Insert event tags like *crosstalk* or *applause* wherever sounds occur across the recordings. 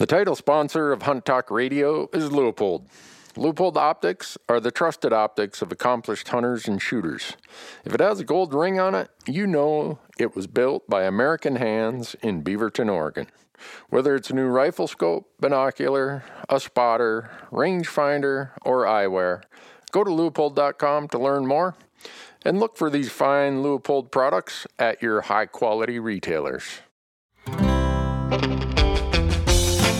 The title sponsor of Hunt Talk Radio is Leupold. Leupold optics are the trusted optics of accomplished hunters and shooters. If it has a gold ring on it, you know it was built by American hands in Beaverton, Oregon. Whether it's a new rifle scope, binocular, a spotter, rangefinder, or eyewear, go to leupold.com to learn more and look for these fine Leupold products at your high quality retailers.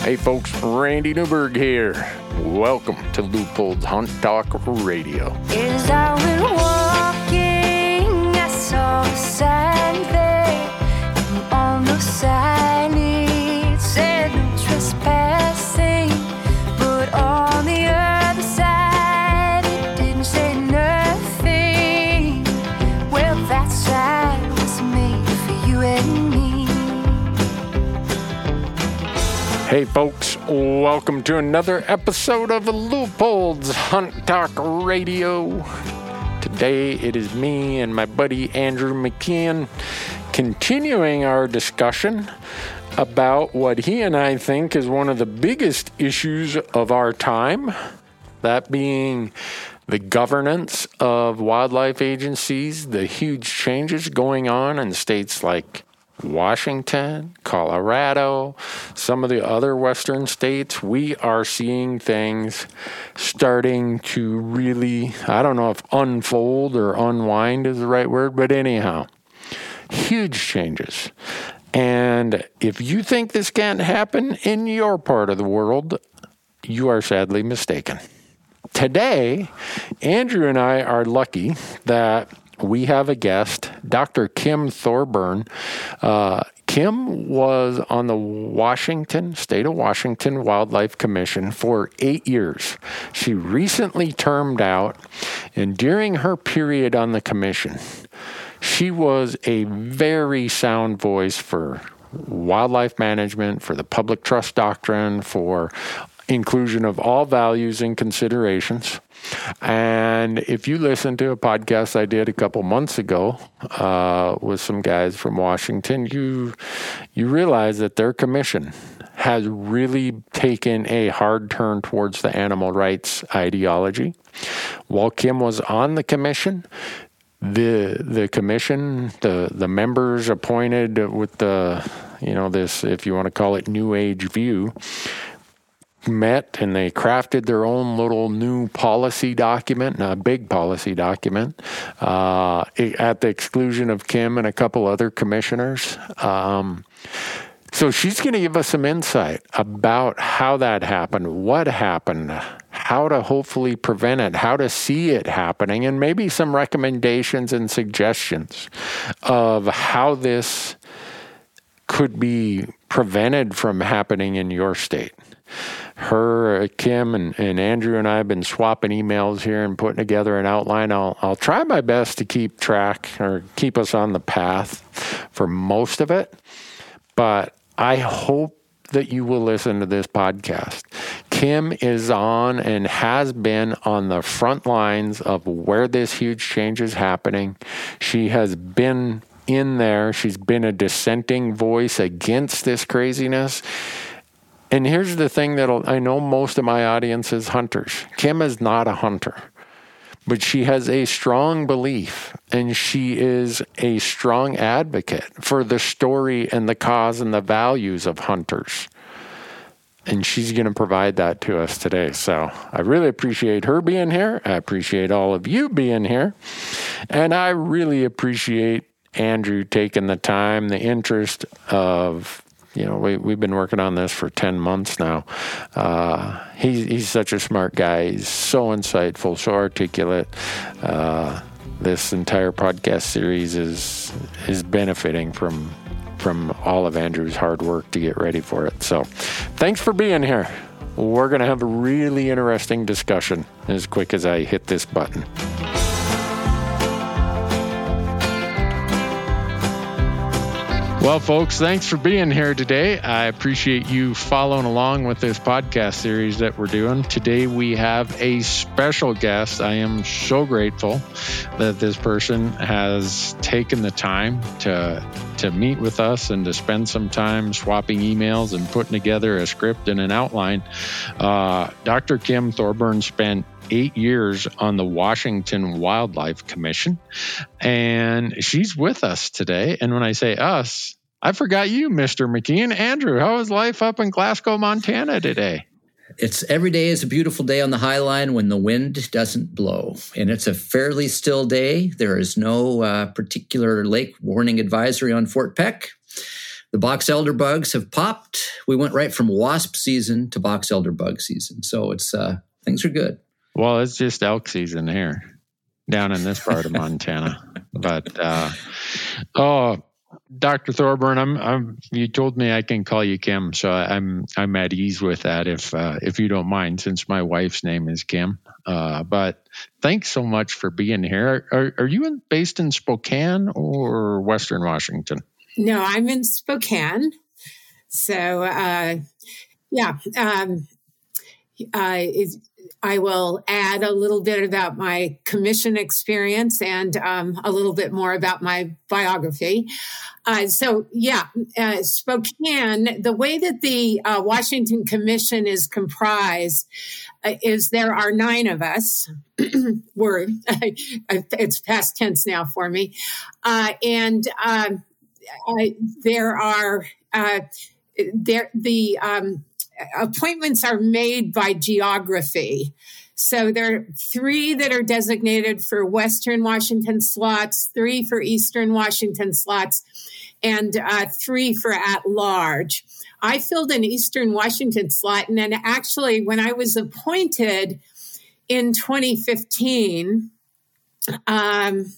Hey folks, Randy Newberg here. Welcome to Leupold's Hunt Talk Radio. Hey folks, welcome to another episode of Leupold's Hunt Talk Radio. Today it is me and my buddy Andrew McKean continuing our discussion about what he and I think is one of the biggest issues of our time, that being the governance of wildlife agencies, the huge changes going on in states like Washington, Colorado, some of the other western states, we are seeing things starting to really, I don't know if unfold or unwind is the right word, but anyhow, huge changes. And if you think this can't happen in your part of the world, you are sadly mistaken. Today, Andrew and I are lucky that we have a guest, Dr. Kim Thorburn. Uh, Kim was on the Washington, State of Washington Wildlife Commission for eight years. She recently termed out, and during her period on the commission, she was a very sound voice for wildlife management, for the public trust doctrine, for inclusion of all values and considerations. And if you listen to a podcast I did a couple months ago uh, with some guys from Washington, you you realize that their commission has really taken a hard turn towards the animal rights ideology. While Kim was on the commission, the the commission, the the members appointed with the you know this if you want to call it new age view met and they crafted their own little new policy document, a big policy document, uh, at the exclusion of Kim and a couple other commissioners. Um, so she's going to give us some insight about how that happened, what happened, how to hopefully prevent it, how to see it happening, and maybe some recommendations and suggestions of how this could be prevented from happening in your state her, uh, Kim, and, and Andrew and I have been swapping emails here and putting together an outline. I'll, I'll try my best to keep track or keep us on the path for most of it, but I hope that you will listen to this podcast. Kim is on and has been on the front lines of where this huge change is happening. She has been in there, she's been a dissenting voice against this craziness. And here's the thing that I know most of my audience is hunters. Kim is not a hunter, but she has a strong belief and she is a strong advocate for the story and the cause and the values of hunters. And she's going to provide that to us today. So I really appreciate her being here. I appreciate all of you being here. And I really appreciate Andrew taking the time, the interest of you know, we, we've been working on this for 10 months now. Uh, he's, he's such a smart guy. He's so insightful, so articulate. Uh, this entire podcast series is is benefiting from from all of Andrew's hard work to get ready for it. So, thanks for being here. We're going to have a really interesting discussion as quick as I hit this button. Well, folks, thanks for being here today. I appreciate you following along with this podcast series that we're doing. Today, we have a special guest. I am so grateful that this person has taken the time to to meet with us and to spend some time swapping emails and putting together a script and an outline. Uh, Dr. Kim Thorburn spent eight years on the Washington Wildlife Commission. And she's with us today. And when I say us, I forgot you, Mr. McKean. Andrew, how is life up in Glasgow, Montana today? It's every day is a beautiful day on the High Line when the wind doesn't blow. And it's a fairly still day. There is no uh, particular lake warning advisory on Fort Peck. The box elder bugs have popped. We went right from wasp season to box elder bug season. So it's uh, things are good. Well, it's just elk season here down in this part of Montana. But uh, oh, Dr. Thorburn, I'm, I'm, you told me I can call you Kim, so I'm I'm at ease with that if uh, if you don't mind, since my wife's name is Kim. Uh, but thanks so much for being here. Are, are you in, based in Spokane or Western Washington? No, I'm in Spokane. So uh, yeah, um, uh, I will add a little bit about my commission experience and um, a little bit more about my biography. Uh, so, yeah, uh, Spokane, the way that the uh, Washington Commission is comprised uh, is there are nine of us. *clears throat* Word, *laughs* it's past tense now for me. Uh, and um, there are, uh, there, the, um, appointments are made by geography. So there are three that are designated for Western Washington slots, three for Eastern Washington slots, and uh, three for at large. I filled an Eastern Washington slot, and then actually, when I was appointed in 2015, um,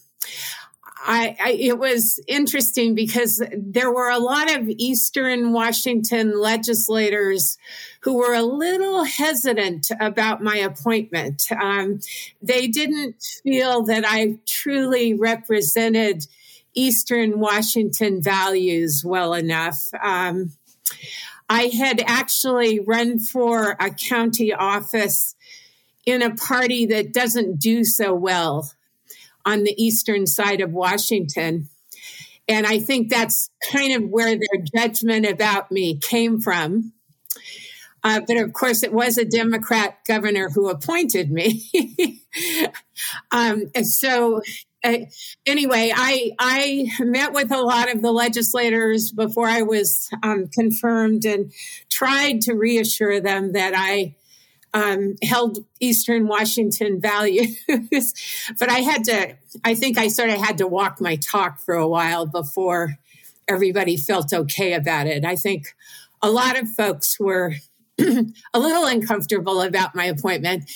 I, I, it was interesting because there were a lot of Eastern Washington legislators who were a little hesitant about my appointment. Um, they didn't feel that I truly represented Eastern Washington values well enough. Um, I had actually run for a county office in a party that doesn't do so well on the eastern side of Washington. And I think that's kind of where their judgment about me came from. Uh, but of course, it was a Democrat governor who appointed me. *laughs* um, so, uh, anyway, I I met with a lot of the legislators before I was um, confirmed and tried to reassure them that I um, held Eastern Washington values. *laughs* but I had to, I think I sort of had to walk my talk for a while before everybody felt okay about it. I think a lot of folks were *clears throat* a little uncomfortable about my appointment.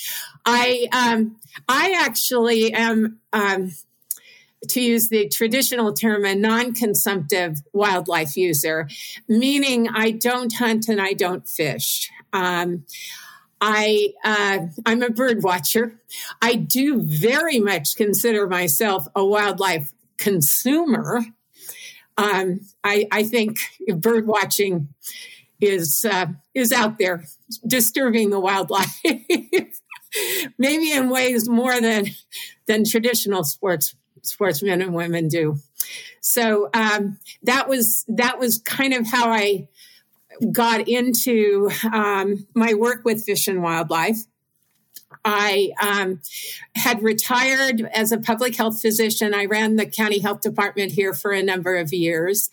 I, um, I actually am, um, to use the traditional term, a non consumptive wildlife user, meaning I don't hunt and I don't fish. Um, I uh, I'm a bird watcher. I do very much consider myself a wildlife consumer. Um, I, I think bird watching is uh, is out there disturbing the wildlife, *laughs* maybe in ways more than than traditional sports sportsmen and women do. So um, that was that was kind of how I got into um, my work with Fish and Wildlife. I um, had retired as a public health physician. I ran the county health department here for a number of years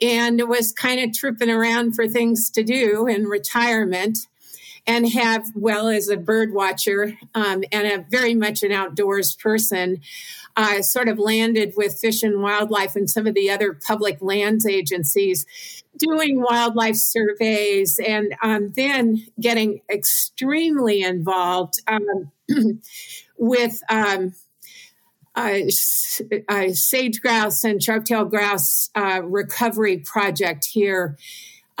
and was kind of tripping around for things to do in retirement and have, well, as a bird watcher um, and a very much an outdoors person, uh, sort of landed with Fish and Wildlife and some of the other public lands agencies doing wildlife surveys and um, then getting extremely involved um, *clears throat* with um, uh, uh, sage grouse and sharp-tailed grouse uh, recovery project here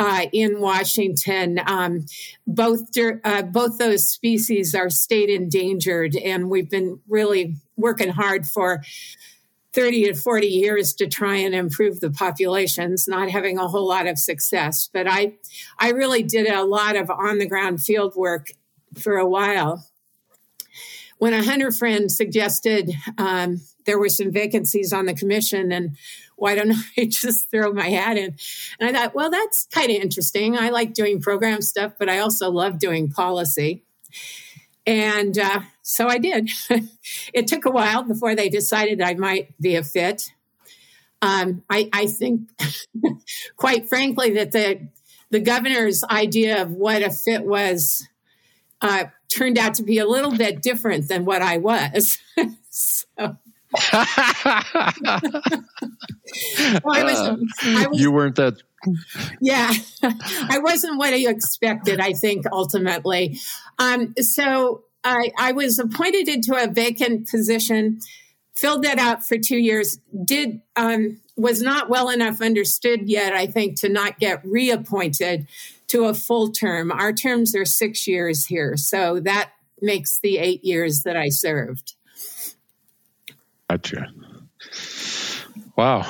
uh, in Washington. Um, both uh, both those species are state endangered, and we've been really working hard for 30 to 40 years to try and improve the populations, not having a whole lot of success. But I, I really did a lot of on the ground field work for a while. When a hunter friend suggested um, there were some vacancies on the commission and why don't *laughs* I just throw my hat in? And I thought, well, that's kind of interesting. I like doing program stuff, but I also love doing policy. And uh, so I did. *laughs* it took a while before they decided I might be a fit. Um, I, I think, *laughs* quite frankly, that the the governor's idea of what a fit was uh, turned out to be a little bit different than what I was. so *laughs* well, I was, uh, I was, you weren't that. Yeah, *laughs* I wasn't what you expected. I think ultimately, um, so I, I was appointed into a vacant position, filled that out for two years. Did um, was not well enough understood yet. I think to not get reappointed to a full term. Our terms are six years here, so that makes the eight years that I served. Gotcha. Wow,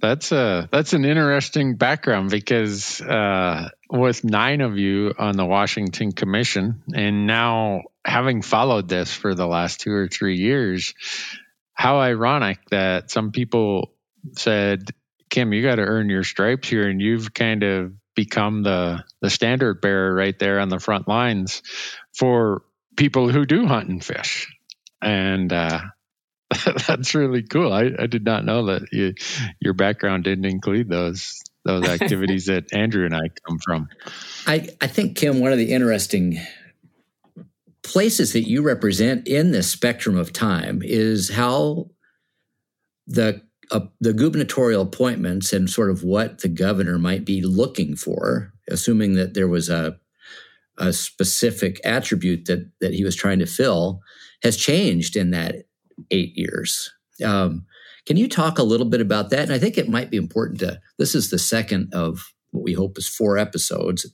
that's a that's an interesting background because uh, with nine of you on the Washington Commission, and now having followed this for the last two or three years, how ironic that some people said, "Kim, you got to earn your stripes here," and you've kind of become the the standard bearer right there on the front lines for people who do hunt and fish, and uh, *laughs* That's really cool. I, I did not know that you, your background didn't include those those activities that Andrew and I come from. I, I think Kim, one of the interesting places that you represent in this spectrum of time is how the uh, the gubernatorial appointments and sort of what the governor might be looking for, assuming that there was a a specific attribute that that he was trying to fill, has changed in that eight years. Um, can you talk a little bit about that? And I think it might be important to. This is the second of what we hope is four episodes.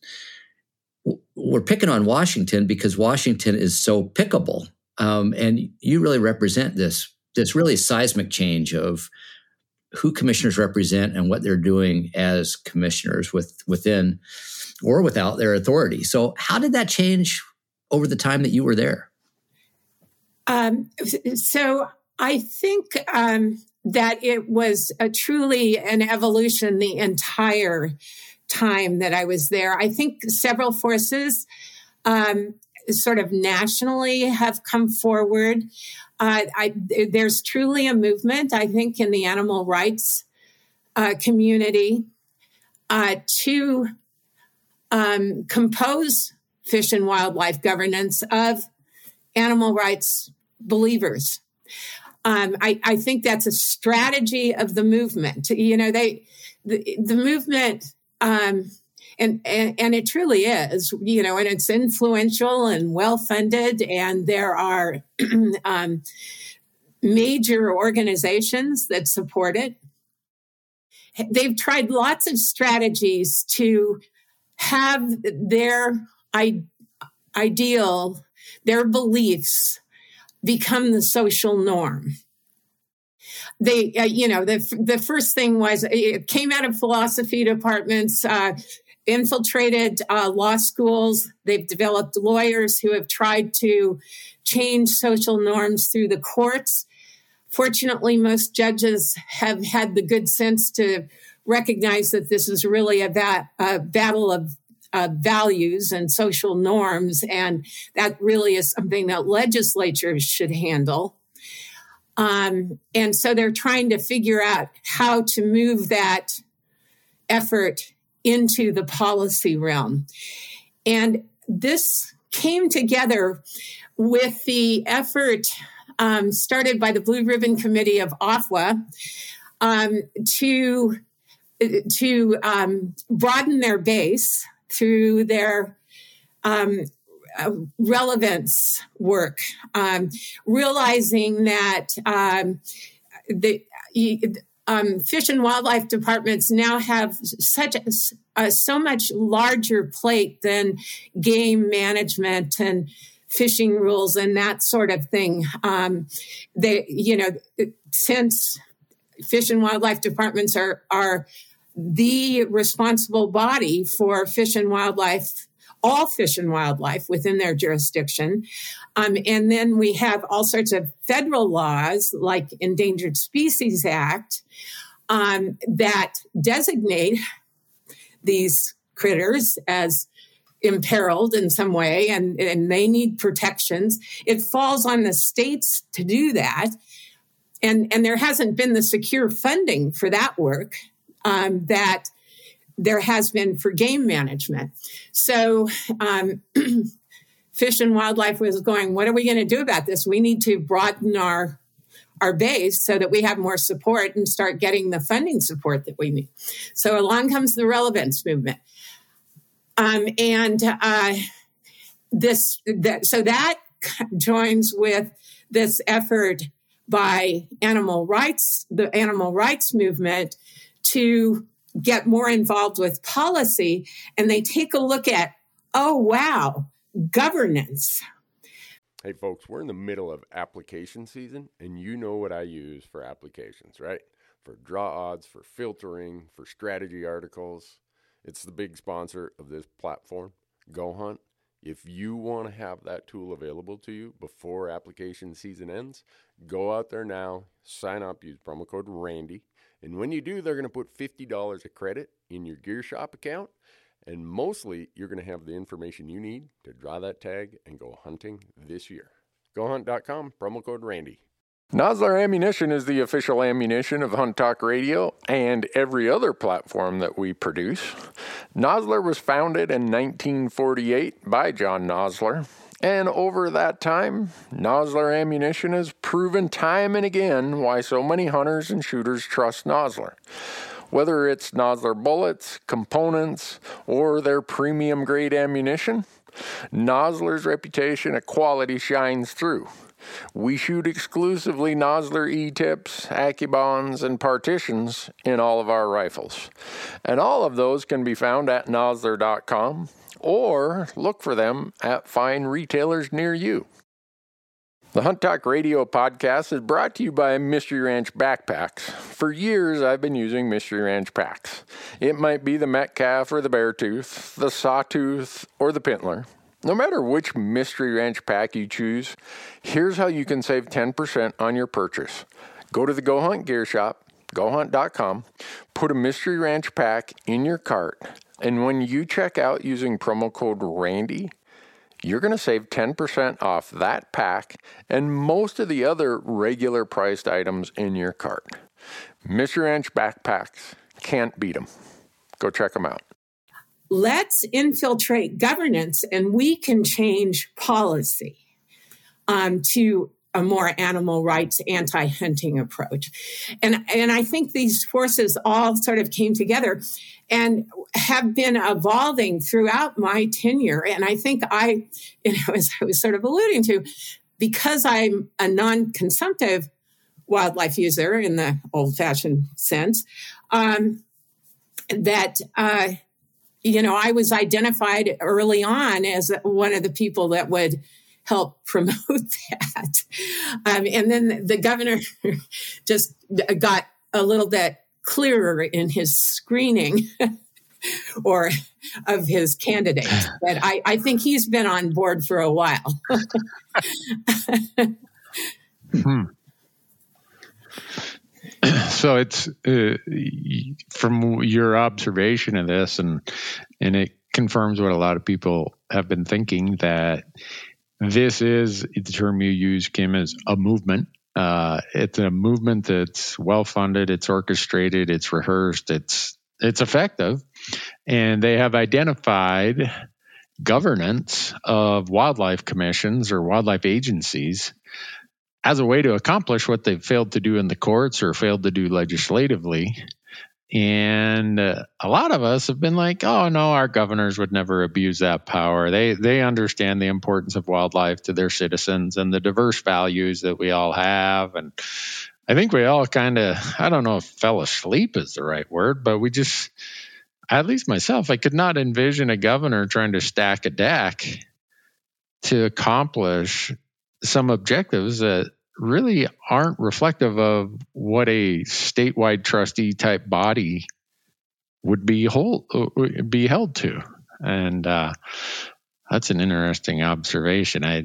We're picking on Washington because Washington is so pickable, um, and you really represent this this really seismic change of who commissioners represent and what they're doing as commissioners with within or without their authority. So, how did that change over the time that you were there? Um, so I think um, that it was truly an evolution the entire time that I was there. I think several forces, um, sort of nationally, have come forward. Uh, I, there's truly a movement, I think, in the animal rights uh, community uh, to um, compose fish and wildlife governance of animal rights believers. Um, I, I, think that's a strategy of the movement. You know, they the, the movement, um, and, and, and it truly is. You know, and it's influential and well funded, and there are *clears throat* um, major organizations that support it. They've tried lots of strategies to have their I- ideal, their beliefs become the social norm. They, uh, you know, the the first thing was it came out of philosophy departments, uh, infiltrated uh, law schools. They've developed lawyers who have tried to change social norms through the courts. Fortunately, most judges have had the good sense to recognize that this is really a, a battle of uh, values and social norms. And that really is something that legislatures should handle. Um, and so they're trying to figure out how to move that effort into the policy realm. And this came together with the effort um, started by the Blue Ribbon Committee of AFWA um, to to um, broaden their base through their um, uh, relevance work, um, realizing that um, the um, fish and wildlife departments now have such a, a, so much larger plate than game management and fishing rules and that sort of thing. Um, they, you know, since fish and wildlife departments are are the responsible body for fish and wildlife all fish and wildlife within their jurisdiction. Um, and then we have all sorts of federal laws like Endangered Species Act um, that designate these critters as imperiled in some way and, and they need protections. It falls on the states to do that. And, and there hasn't been the secure funding for that work um, that there has been for game management. So, um, *clears throat* Fish and Wildlife was going, what are we going to do about this? We need to broaden our our base so that we have more support and start getting the funding support that we need. So along comes the relevance movement. Um, and uh, this that so that joins with this effort by animal rights, the animal rights movement, to get more involved with policy, and they take a look at, oh wow, governance. Hey, folks, we're in the middle of application season, and you know what I use for applications, right? For draw odds, for filtering, for strategy articles. It's the big sponsor of this platform, Go Hunt. If you want to have that tool available to you before application season ends, go out there now, sign up, use promo code RANDY. And when you do, they're going to put $50 of credit in your Gear Shop account. And mostly, you're going to have the information you need to draw that tag and go hunting this year. GoHunt.com, promo code RANDY. Nosler Ammunition is the official ammunition of Hunt Talk Radio and every other platform that we produce. Nosler was founded in 1948 by John Nosler, and over that time, Nosler Ammunition has proven time and again why so many hunters and shooters trust Nosler. Whether it's Nosler bullets, components, or their premium grade ammunition, Nosler's reputation of quality shines through. We shoot exclusively Nosler E-tips, AccuBonds, and partitions in all of our rifles. And all of those can be found at nosler.com or look for them at fine retailers near you. The Hunt Talk Radio podcast is brought to you by Mystery Ranch Backpacks. For years, I've been using Mystery Ranch packs. It might be the Metcalf or the Beartooth, the Sawtooth, or the Pintler. No matter which Mystery Ranch pack you choose, here's how you can save 10% on your purchase. Go to the Go Hunt Gear Shop, gohunt.com, put a Mystery Ranch pack in your cart, and when you check out using promo code RANDY, you're going to save 10% off that pack and most of the other regular priced items in your cart. Mystery Ranch backpacks, can't beat them. Go check them out let's infiltrate governance and we can change policy um, to a more animal rights anti-hunting approach. And and i think these forces all sort of came together and have been evolving throughout my tenure. And i think i *laughs* you know as i was sort of alluding to because i'm a non-consumptive wildlife user in the old-fashioned sense um, that uh, you know, I was identified early on as one of the people that would help *laughs* promote that. Um, and then the governor *laughs* just got a little bit clearer in his screening *laughs* or of his candidates. *sighs* But I, I, think he's been on board for a while. hmm. *clears throat* so it's uh, from your observation of this and and it confirms what a lot of people have been thinking that this is the term you use kim is a movement uh, it's a movement that's well funded it's orchestrated it's rehearsed it's it's effective and they have identified governance of wildlife commissions or wildlife agencies as a way to accomplish what they've failed to do in the courts or failed to do legislatively. And uh, a lot of us have been like, "Oh no, our governors would never abuse that power. They they understand the importance of wildlife to their citizens and the diverse values that we all have." And I think we all kind of, I don't know if fell asleep is the right word, but we just, at least myself, I could not envision a governor trying to stack a deck to accomplish some objectives that really aren't reflective of what a statewide trustee type body would be hold, be held to. And uh, that's an interesting observation. I,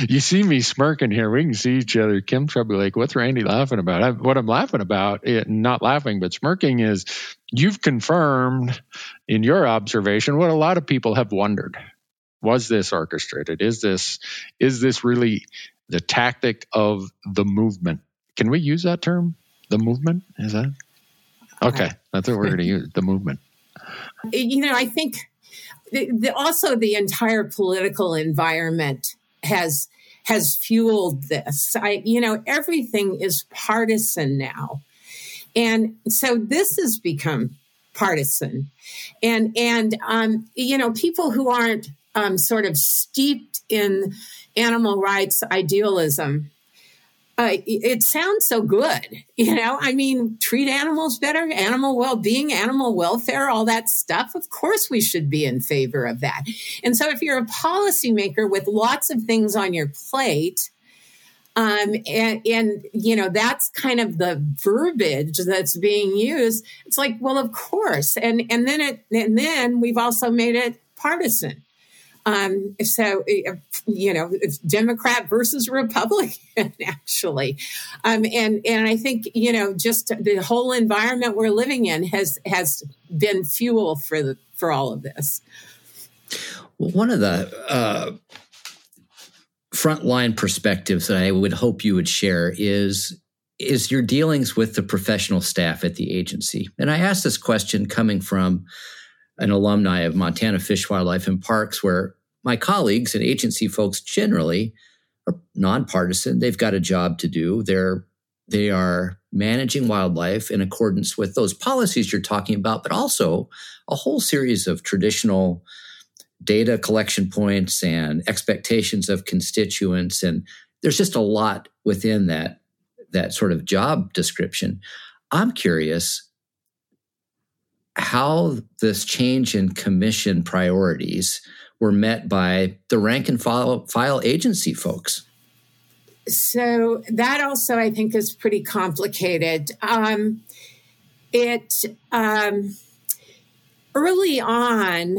*laughs* you see me smirking here. We can see each other. Kim's probably like, "What's Randy laughing about?" I, what I'm laughing about, it, not laughing, but smirking, is you've confirmed in your observation what a lot of people have wondered: Was this orchestrated? Is this is this really the tactic of the movement? Can we use that term? The movement is that okay? That's what we're going to use. The movement. You know, I think the, the, also the entire political environment has has fueled this. I, you know, everything is partisan now, and so this has become partisan, and and um, you know, people who aren't um, sort of steeped in animal rights idealism uh, it sounds so good. You know, I mean, treat animals better, animal well being, animal welfare, all that stuff. Of course, we should be in favor of that. And so, if you're a policymaker with lots of things on your plate, um, and, and, you know, that's kind of the verbiage that's being used. It's like, well, of course. And, and then it, and then we've also made it partisan. Um, so, uh, you know, it's Democrat versus Republican, *laughs* actually. Um, and, and I think, you know, just the whole environment we're living in has, has been fuel for the, for all of this. Well, one of the, uh, frontline perspectives that I would hope you would share is is your dealings with the professional staff at the agency. And I ask this question coming from an alumni of Montana Fish, Wildlife, and Parks, where my colleagues and agency folks generally are nonpartisan. They've got a job to do. They're they are managing wildlife in accordance with those policies you're talking about, but also a whole series of traditional data collection points and expectations of constituents. And there's just a lot within that that sort of job description. I'm curious how this change in commission priorities were met by the rank and file, file agency folks. So that also, I think, is pretty complicated. Um, it um, early on,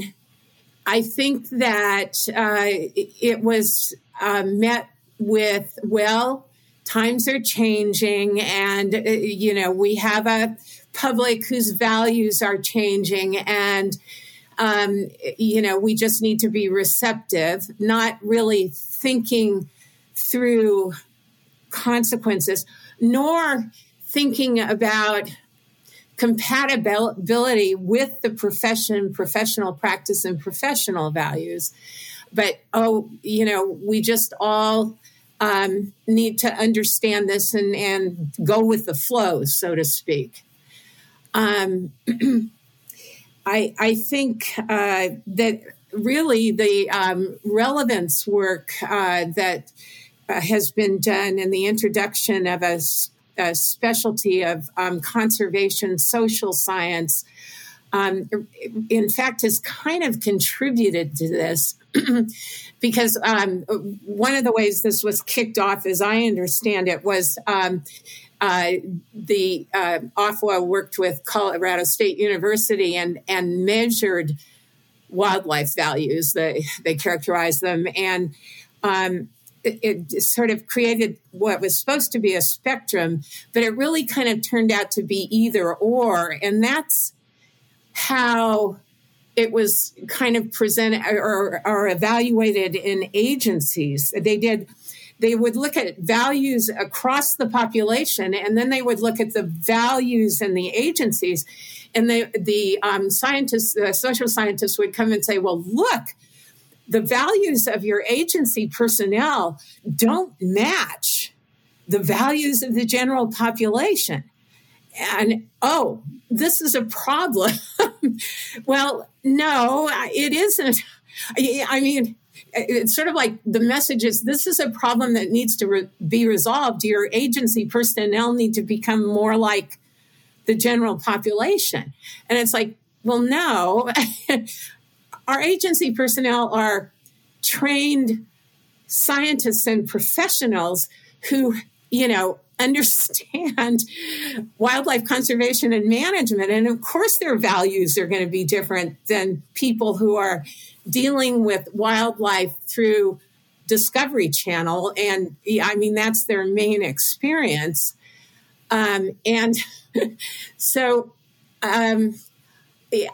I think that uh, it was uh, met with well, times are changing, and uh, you know we have a public whose values are changing and um, you know we just need to be receptive not really thinking through consequences nor thinking about compatibility with the profession professional practice and professional values. But oh you know we just all um, need to understand this and, and go with the flow so to speak. Um, *clears throat* I, I think uh, that really the um, relevance work uh, that uh, has been done in the introduction of a, a specialty of um, conservation social science, um, in fact, has kind of contributed to this. *clears throat* because um, one of the ways this was kicked off, as I understand it, was um, uh, the uh, AFWA worked with Colorado State University and and measured wildlife values. They they characterized them and. Um, it, it, sort of created what was supposed to be a spectrum, but it really kind of turned out to be either or. And that's how it was kind of presented or, or evaluated in agencies. They did they would look at values across the population and then they would look at the values in the agencies. And the, the um, scientists the social scientists would come and say well look the values of your agency personnel don't match the values of the general population. And oh this is a problem. *laughs* Well no it isn't. I mean it's sort of like the message is this is a problem that needs to re- be resolved. Your agency personnel need to become more like the general population. And it's like, well, no, *laughs* our agency personnel are trained scientists and professionals who you know, understand *laughs* wildlife conservation and management. And of course, their values are going to be different than people who are dealing with wildlife through Discovery Channel. And I mean, that's their main experience. Um, and *laughs* so um,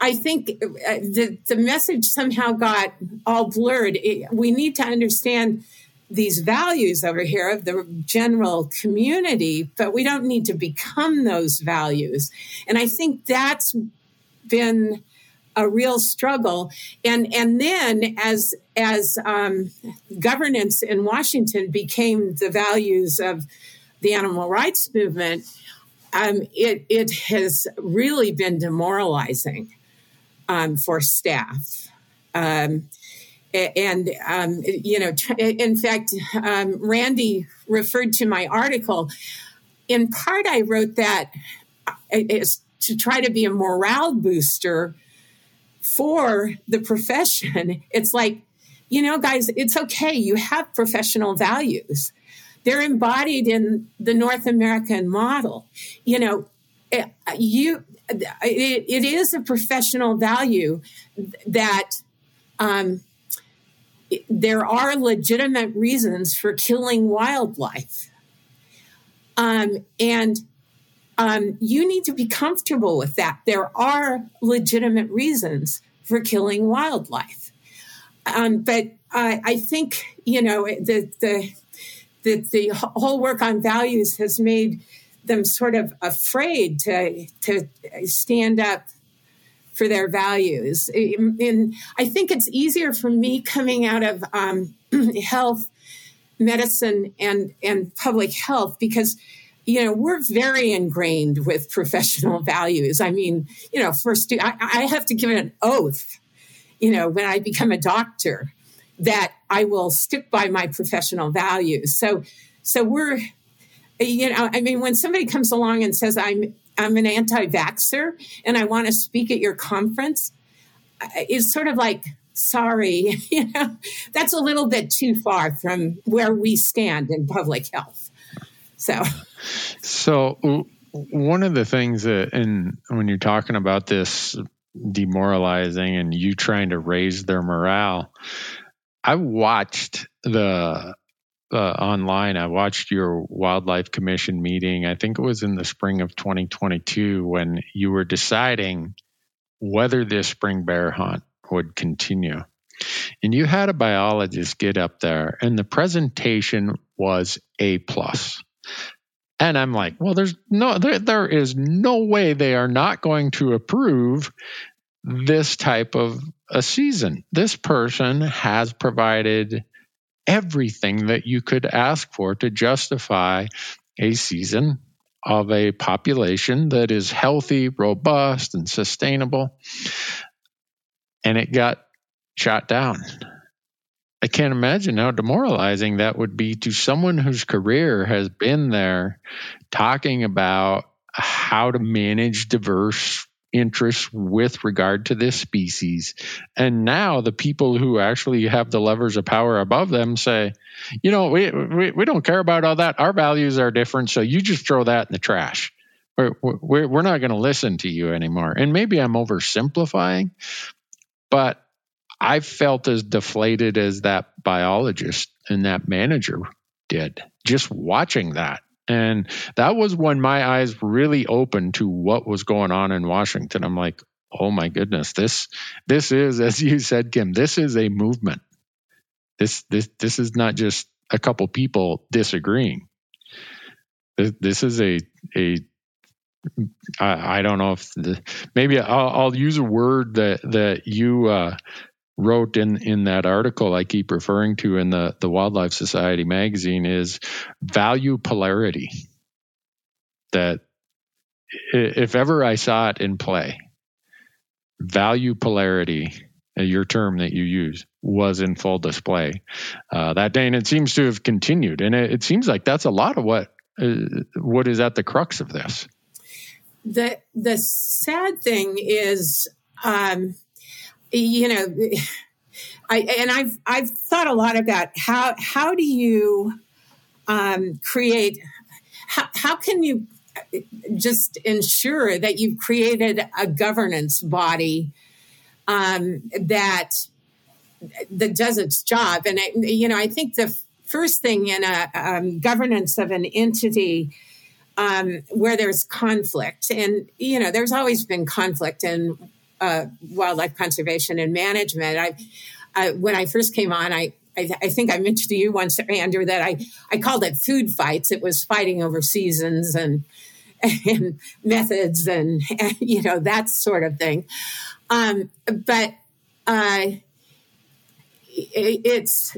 I think uh, the, the message somehow got all blurred. we need to understand these values over here of the general community, but we don't need to become those values. And I think that's been a real struggle. And and then as as um, governance in Washington became the values of the animal rights movement, um, it it has really been demoralizing um, for staff. Um, and um, you know, in fact, um, Randy referred to my article. In part, I wrote that uh, to try to be a morale booster for the profession. It's like, you know, guys, it's okay. You have professional values. They're embodied in the North American model. You know, eh, you it, it is a professional value that um, there are legitimate reasons for killing wildlife. Um, and um, you need to be comfortable with that. There are legitimate reasons for killing wildlife. Um, but uh, I think, you know, the, the, the, the whole work on values has made them sort of afraid to, to stand up for their values. And I think it's easier for me coming out of um, *clears throat* health, medicine, and and public health because you know we're very ingrained with professional *laughs* values. I mean, you know, first I, I have to give an oath. You know, when I become a doctor, that I will stick by my professional values. So, so we're you know, I mean, when somebody comes along and says, I'm I'm an anti-vaxxer and I want to speak at your conference, it's sort of like, sorry, *laughs* you know, that's a little bit too far from where we stand in public health. So, *laughs* so one of the things that, and when you're talking about this demoralizing and you trying to raise their morale, I watched the uh, online. I watched your wildlife commission meeting. I think it was in the spring of 2022 when you were deciding whether this spring bear hunt would continue. And you had a biologist get up there, and the presentation was a plus. And I'm like, well, there's no, there, there is no way they are not going to approve this type of a season. This person has provided everything that you could ask for to justify a season of a population that is healthy, robust, and sustainable. And it got shot down. I can't imagine how demoralizing that would be to someone whose career has been there talking about how to manage diverse interests with regard to this species. And now the people who actually have the levers of power above them say, you know, we, we, we don't care about all that. Our values are different. So you just throw that in the trash. We're, we're, we're not going to listen to you anymore. And maybe I'm oversimplifying, but I felt as deflated as that biologist and that manager did just watching that and that was when my eyes really opened to what was going on in Washington. I'm like, oh my goodness, this this is, as you said, Kim, this is a movement. This this this is not just a couple people disagreeing. This, this is a a I, I don't know if the, maybe I'll, I'll, use a word that that you uh, wrote in in that article I keep referring to in the the Wildlife Society magazine is value polarity. That if ever I saw it in play, value polarity, uh, your term that you use, was in full display uh, that day, and it seems to have continued. And it, it seems like that's a lot of what uh, what is at the crux of this. The the sad thing is. Um, you know, I and I've I've thought a lot about how how do you um, create how, how can you just ensure that you've created a governance body um, that that does its job. And I, you know, I think the first thing in a um, governance of an entity um, where there's conflict, and you know, there's always been conflict in uh, wildlife conservation and management. I, when I first came on, I I, I, think I mentioned to you once, Andrew, that I, I called it food fights. It was fighting over seasons and *laughs* and methods and, and you know that sort of thing. Um, but uh, it, it's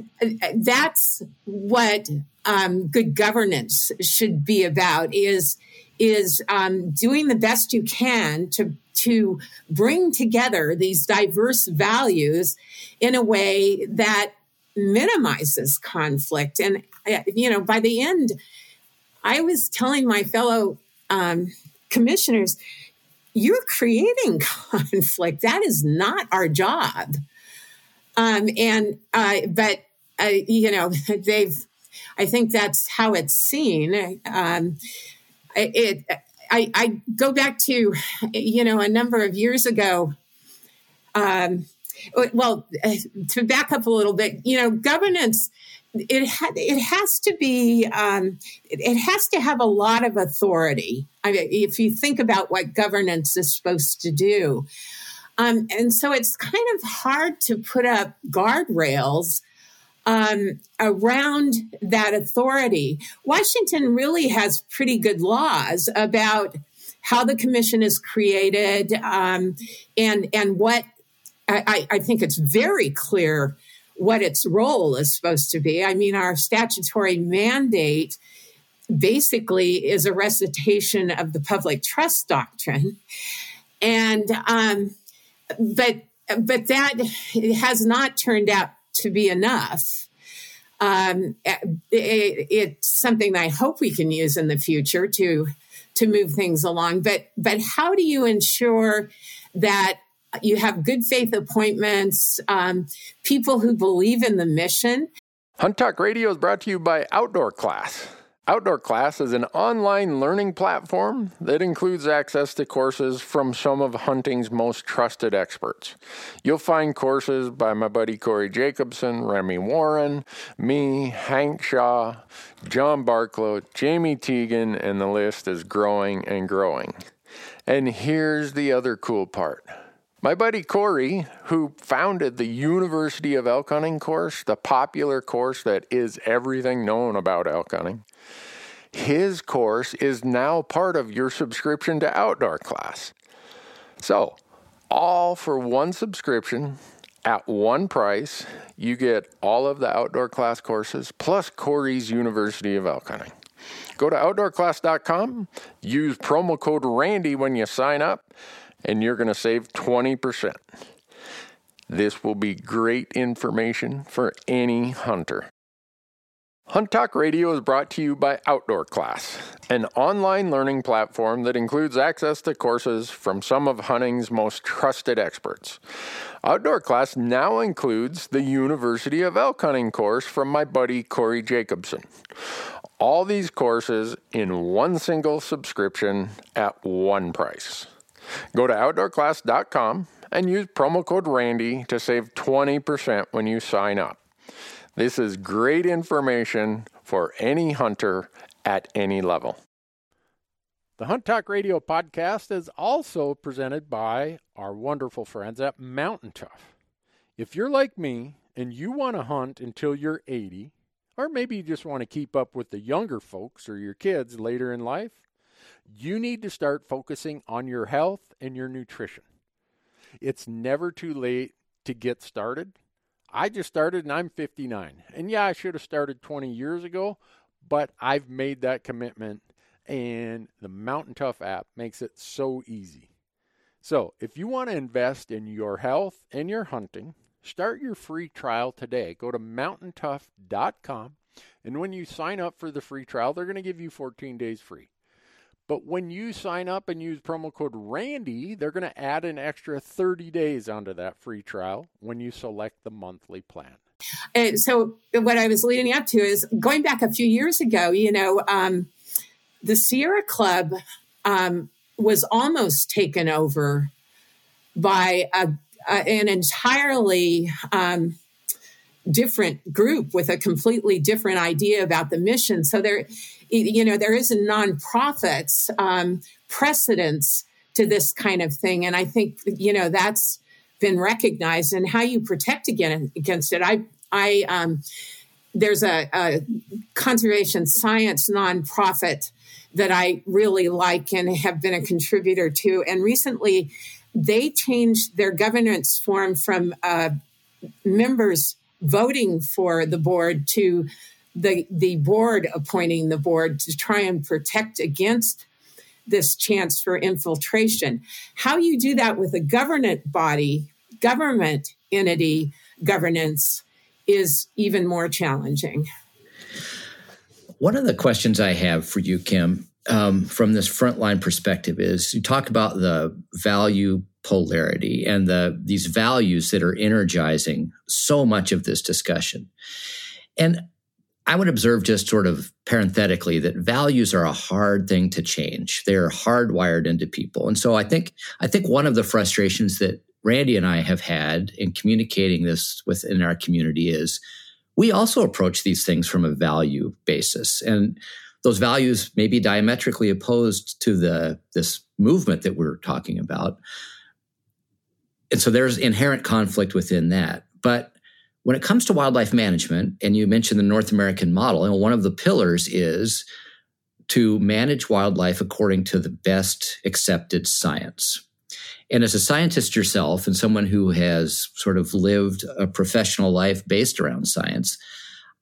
that's what um, good governance should be about is is um, doing the best you can to to bring together these diverse values in a way that minimizes conflict. And uh, you know by the end i was telling my fellow um, commissioners you're creating *laughs* conflict. That is not our job. Um, and uh, but uh, you know *laughs* they've i think that's how it's seen. Um, it I, I, go back to you know a number of years ago um, well, to back up a little bit, you know, governance it ha- it has to be um, it has to have a lot of authority. I mean, if you think about what governance is supposed to do, um, and so it's kind of hard to put up guardrails um, around that authority. Washington really has pretty good laws about how the commission is created um, and and what I, I think it's very clear what its role is supposed to be. I mean, our statutory mandate basically is a recitation of the public trust doctrine. And, um, but, but that has not turned out to be enough. Um, it, it's something I hope we can use in the future to to move things along. But but how do you ensure that you have good faith appointments, um, people who believe in the mission. Hunt Talk Radio is brought to you by Outdoor Class. Outdoor Class is an online learning platform that includes access to courses from some of hunting's most trusted experts. You'll find courses by my buddy Cory Jacobsen, Remi Warren, me, Hank Shaw, John Barklow, Jamie Teagan, and the list is growing and growing. And here's the other cool part. My buddy Cory, who founded the University of Elk Hunting course, the popular course that is everything known about elk hunting, his course is now part of your subscription to Outdoor Class. So, all for one subscription at one price, you get all of the Outdoor Class courses plus Cory's University of Elk Hunting. Go to outdoorclass.com, use promo code RANDY when you sign up and you're going to save 20%. This will be great information for any hunter. Hunt Talk Radio is brought to you by Outdoor Class, an online learning platform that includes access to courses from some of hunting's most trusted experts. Outdoor Class now includes the University of Elk Hunting course from my buddy Cory Jacobsen. All these courses in one single subscription at one price. Go to outdoorclass.com and use promo code RANDY to save 20% when you sign up. This is great information for any hunter at any level. The Hunt Talk Radio podcast is also presented by our wonderful friends at Mountain Tough. If you're like me and you want to hunt until you're 80, or maybe you just want to keep up with the younger folks or your kids later in life, you need to start focusing on your health and your nutrition. It's never too late to get started. I just started and I'm 59. And yeah, I should have started 20 years ago, but I've made that commitment and the Mountain Tough app makes it so easy. So, if you want to invest in your health and your hunting, start your free trial today. Go to mountaintough.com and when you sign up for the free trial, they're going to give you 14 days free. But when you sign up and use promo code RANDY, they're going to add an extra 30 days onto that free trial when you select the monthly plan. And so, what I was leading up to is going back a few years ago, you know, um, the Sierra Club um, was almost taken over by a, a, an entirely um, different group with a completely different idea about the mission. So there, you know, there is a nonprofits um, precedence to this kind of thing, and I think you know that's been recognized. And how you protect again against it, I, I, um, there's a, a conservation science nonprofit that I really like and have been a contributor to, and recently they changed their governance form from uh, members voting for the board to the the board appointing the board to try and protect against this chance for infiltration. How you do that with a government body, government entity governance is even more challenging. One of the questions I have for you, Kim, um, from this frontline perspective is you talk about the value polarity and the these values that are energizing so much of this discussion. And I would observe just sort of parenthetically that values are a hard thing to change. They're hardwired into people. And so I think I think one of the frustrations that Randy and I have had in communicating this within our community is we also approach these things from a value basis. And those values may be diametrically opposed to the this movement that we're talking about and so there's inherent conflict within that. But when it comes to wildlife management, and you mentioned the North American model, and one of the pillars is to manage wildlife according to the best accepted science. And as a scientist yourself, and someone who has sort of lived a professional life based around science,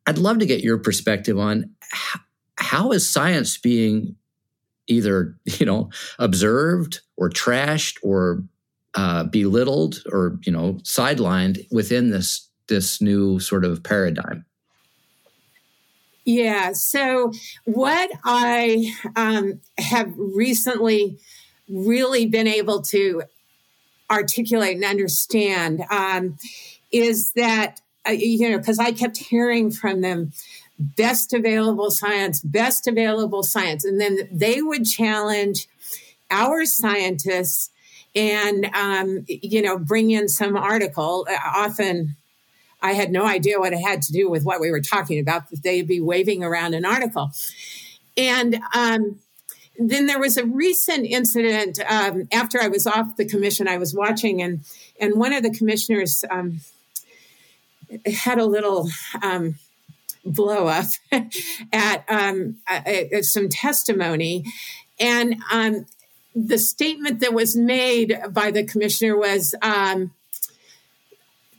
I'd love to get your perspective on how, is science being either you know observed or trashed or uh, belittled or you know sidelined within this this new sort of paradigm? Yeah so what i um, have recently really been able to articulate and understand um, is that uh, you know because i kept hearing from them best available science best available science. And then they would challenge our scientists and um, you know bring in some article uh, often i had no idea what it had to do with what we were talking about that they'd be waving around an article. And um, then there was a recent incident um, after i was off the commission i was watching and and one of the commissioners um, had a little um, blow up *laughs* at, um, at, some testimony. And um, the statement that was made by the commissioner was um,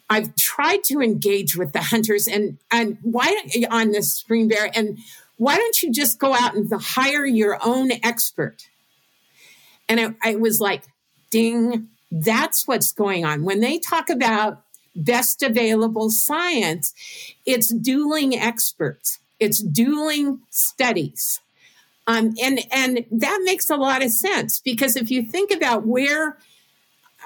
I've tried to engage with the hunters and and why on this spring bear and why don't you just go out and hire your own expert? And I, I was like, ding, that's what's going on. When they talk about best available science, it's dueling experts, it's dueling studies. Um, and and that makes a lot of sense because if you think about where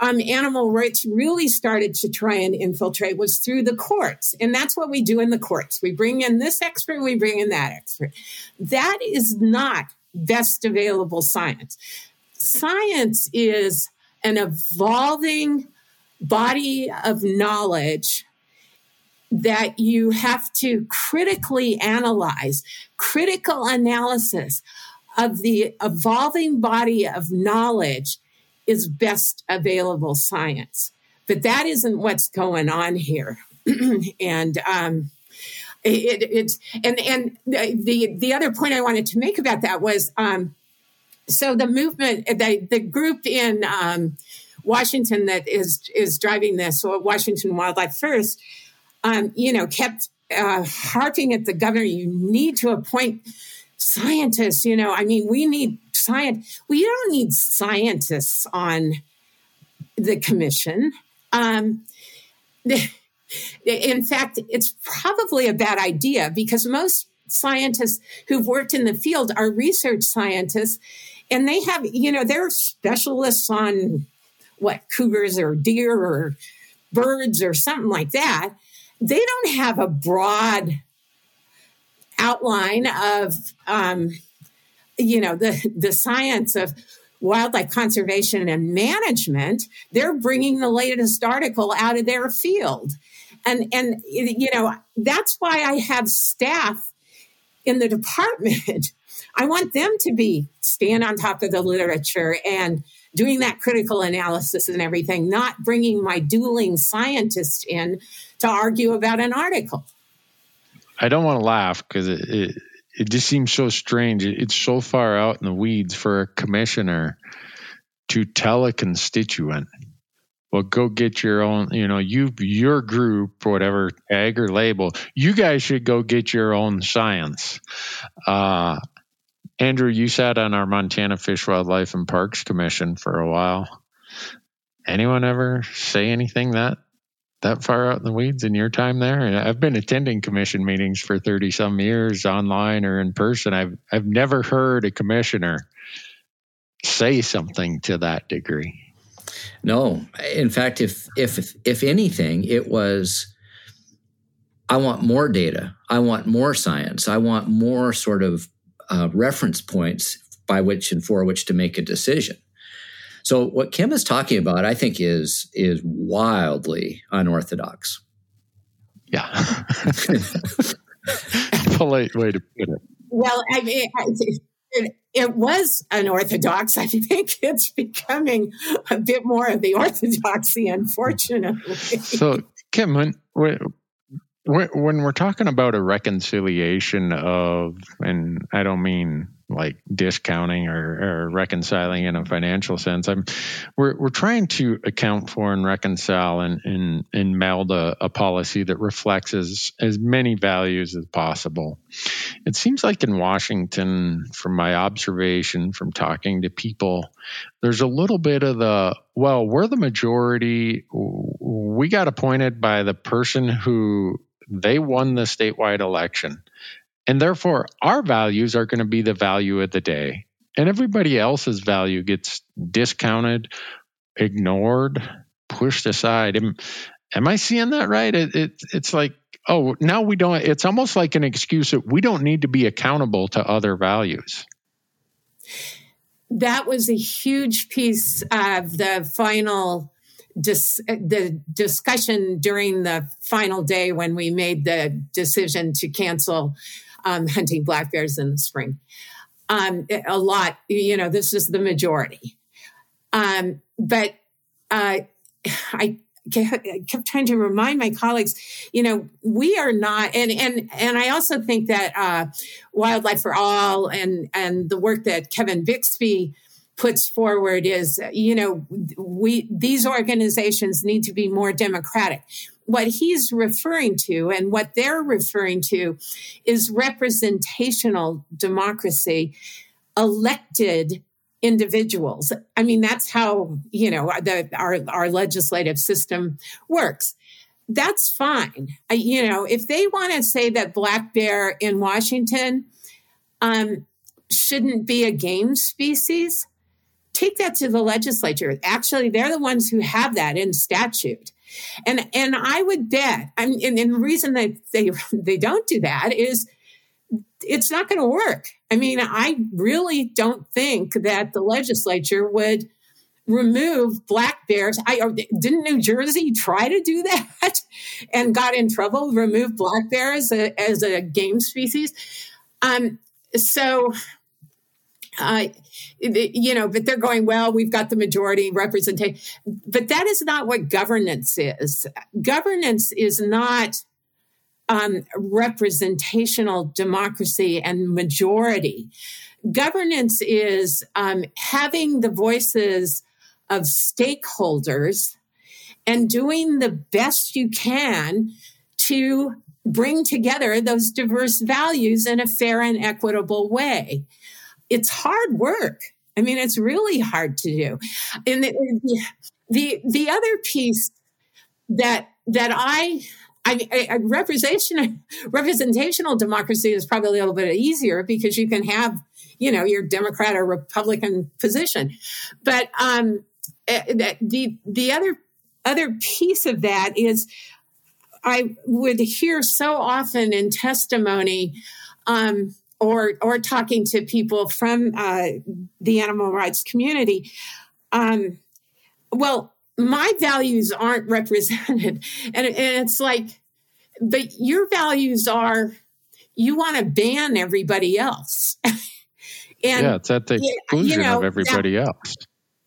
um, animal rights really started to try and infiltrate was through the courts, and that's what we do in the courts. We bring in this expert, we bring in that expert. That is not best available science. Science is an evolving body of knowledge that you have to critically analyze, critical analysis of the evolving body of knowledge is best available science. But that isn't what's going on here. *clears throat* and um, it, it's and and the the other point I wanted to make about that was um, so the movement the the group in um, Washington that is is driving this, Washington Wildlife First, um, you know, kept uh, harping at the governor, you need to appoint scientists. You know, I mean, we need science. We don't need scientists on the commission. Um, *laughs* in fact, it's probably a bad idea because most scientists who've worked in the field are research scientists and they have, you know, they're specialists on what cougars or deer or birds or something like that they don't have a broad outline of um, you know, the, the science of wildlife conservation and management, they're bringing the latest article out of their field. And, and, you know, that's why I have staff in the department. *laughs* I want them to be stand on top of the literature and doing that critical analysis and everything, not bringing my dueling scientist in to argue about an article. I don't want to laugh because it, it, it just seems so strange. It's so far out in the weeds for a commissioner to tell a constituent, well, go get your own, you know, you, your group, whatever tag or label, you guys should go get your own science. Uh, Andrew, you sat on our Montana Fish, Wildlife, and Parks Commission for a while. Anyone ever say anything that that far out in the weeds in your time there? And I've been attending commission meetings for 30 some years online or in person. I've I've never heard a commissioner say something to that degree. No. In fact, if if if anything, it was I want more data. I want more science. I want more sort of uh, reference points by which and for which to make a decision. So what Kim is talking about, I think, is is wildly unorthodox. Yeah, *laughs* polite way to put it. Well, I mean, it, it was unorthodox. I think it's becoming a bit more of the orthodoxy, unfortunately. So, Kim, when, when when we're talking about a reconciliation of, and I don't mean like discounting or, or, reconciling in a financial sense. I'm we're we're trying to account for and reconcile and and, and meld a, a policy that reflects as as many values as possible. It seems like in Washington, from my observation, from talking to people, there's a little bit of the well, we're the majority. We got appointed by the person who they won the statewide election and therefore, our values are going to be the value of the day. And everybody else's value gets discounted, ignored, pushed aside. Am, am I seeing that right? It, it, it's like, oh, now we don't, it's almost like an excuse that we don't need to be accountable to other values. That was a huge piece of the final dis- the discussion during the final day when we made the decision to cancel um, *laughs* hunting black bears in the spring. Um, a lot, you know, this is the majority. Um, but uh, *sighs* I *sighs* kept trying to remind my colleagues, you know, we are not, and and and I also think that uh, Wildlife for All and and the work that Kevin Bixby puts forward is, you know, we these organizations need to be more democratic what he's referring to and what they're referring to is representational democracy, elected individuals. I mean, that's how, you know, the, our, our legislative system works. That's fine. I, you know, if they want to say that black bear in Washington um, shouldn't be a game species, take that to the legislature. Actually, they're the ones who have that in statute. And and I would bet, I mean, and, and the reason that they *laughs* they don't do that is it's not going to work. I mean, I really don't think that the legislature would remove black bears. I didn't New Jersey try to do *laughs* that and got in trouble. Remove black bears as a, as a game species. Um, so uh, you know, but they're going, well, we've got the majority representation. But that is not what governance is. Governance is not um, representational democracy and majority. Governance is um, having the voices of stakeholders and doing the best you can to bring together those diverse values in a fair and equitable way it's hard work. I mean, it's really hard to do. And the, the, the other piece that, that I, I, I, representation, representational democracy is probably a little bit easier because you can have, you know, your Democrat or Republican position. But um, eh, the the other other piece of that is, I would hear so often in testimony, um, or or talking to people from uh, the animal rights community. Um, well, my values aren't represented, *laughs* and, and it's like, but your values are you want to ban everybody else. *laughs* and yeah, it's at the exclusion you know, of everybody else.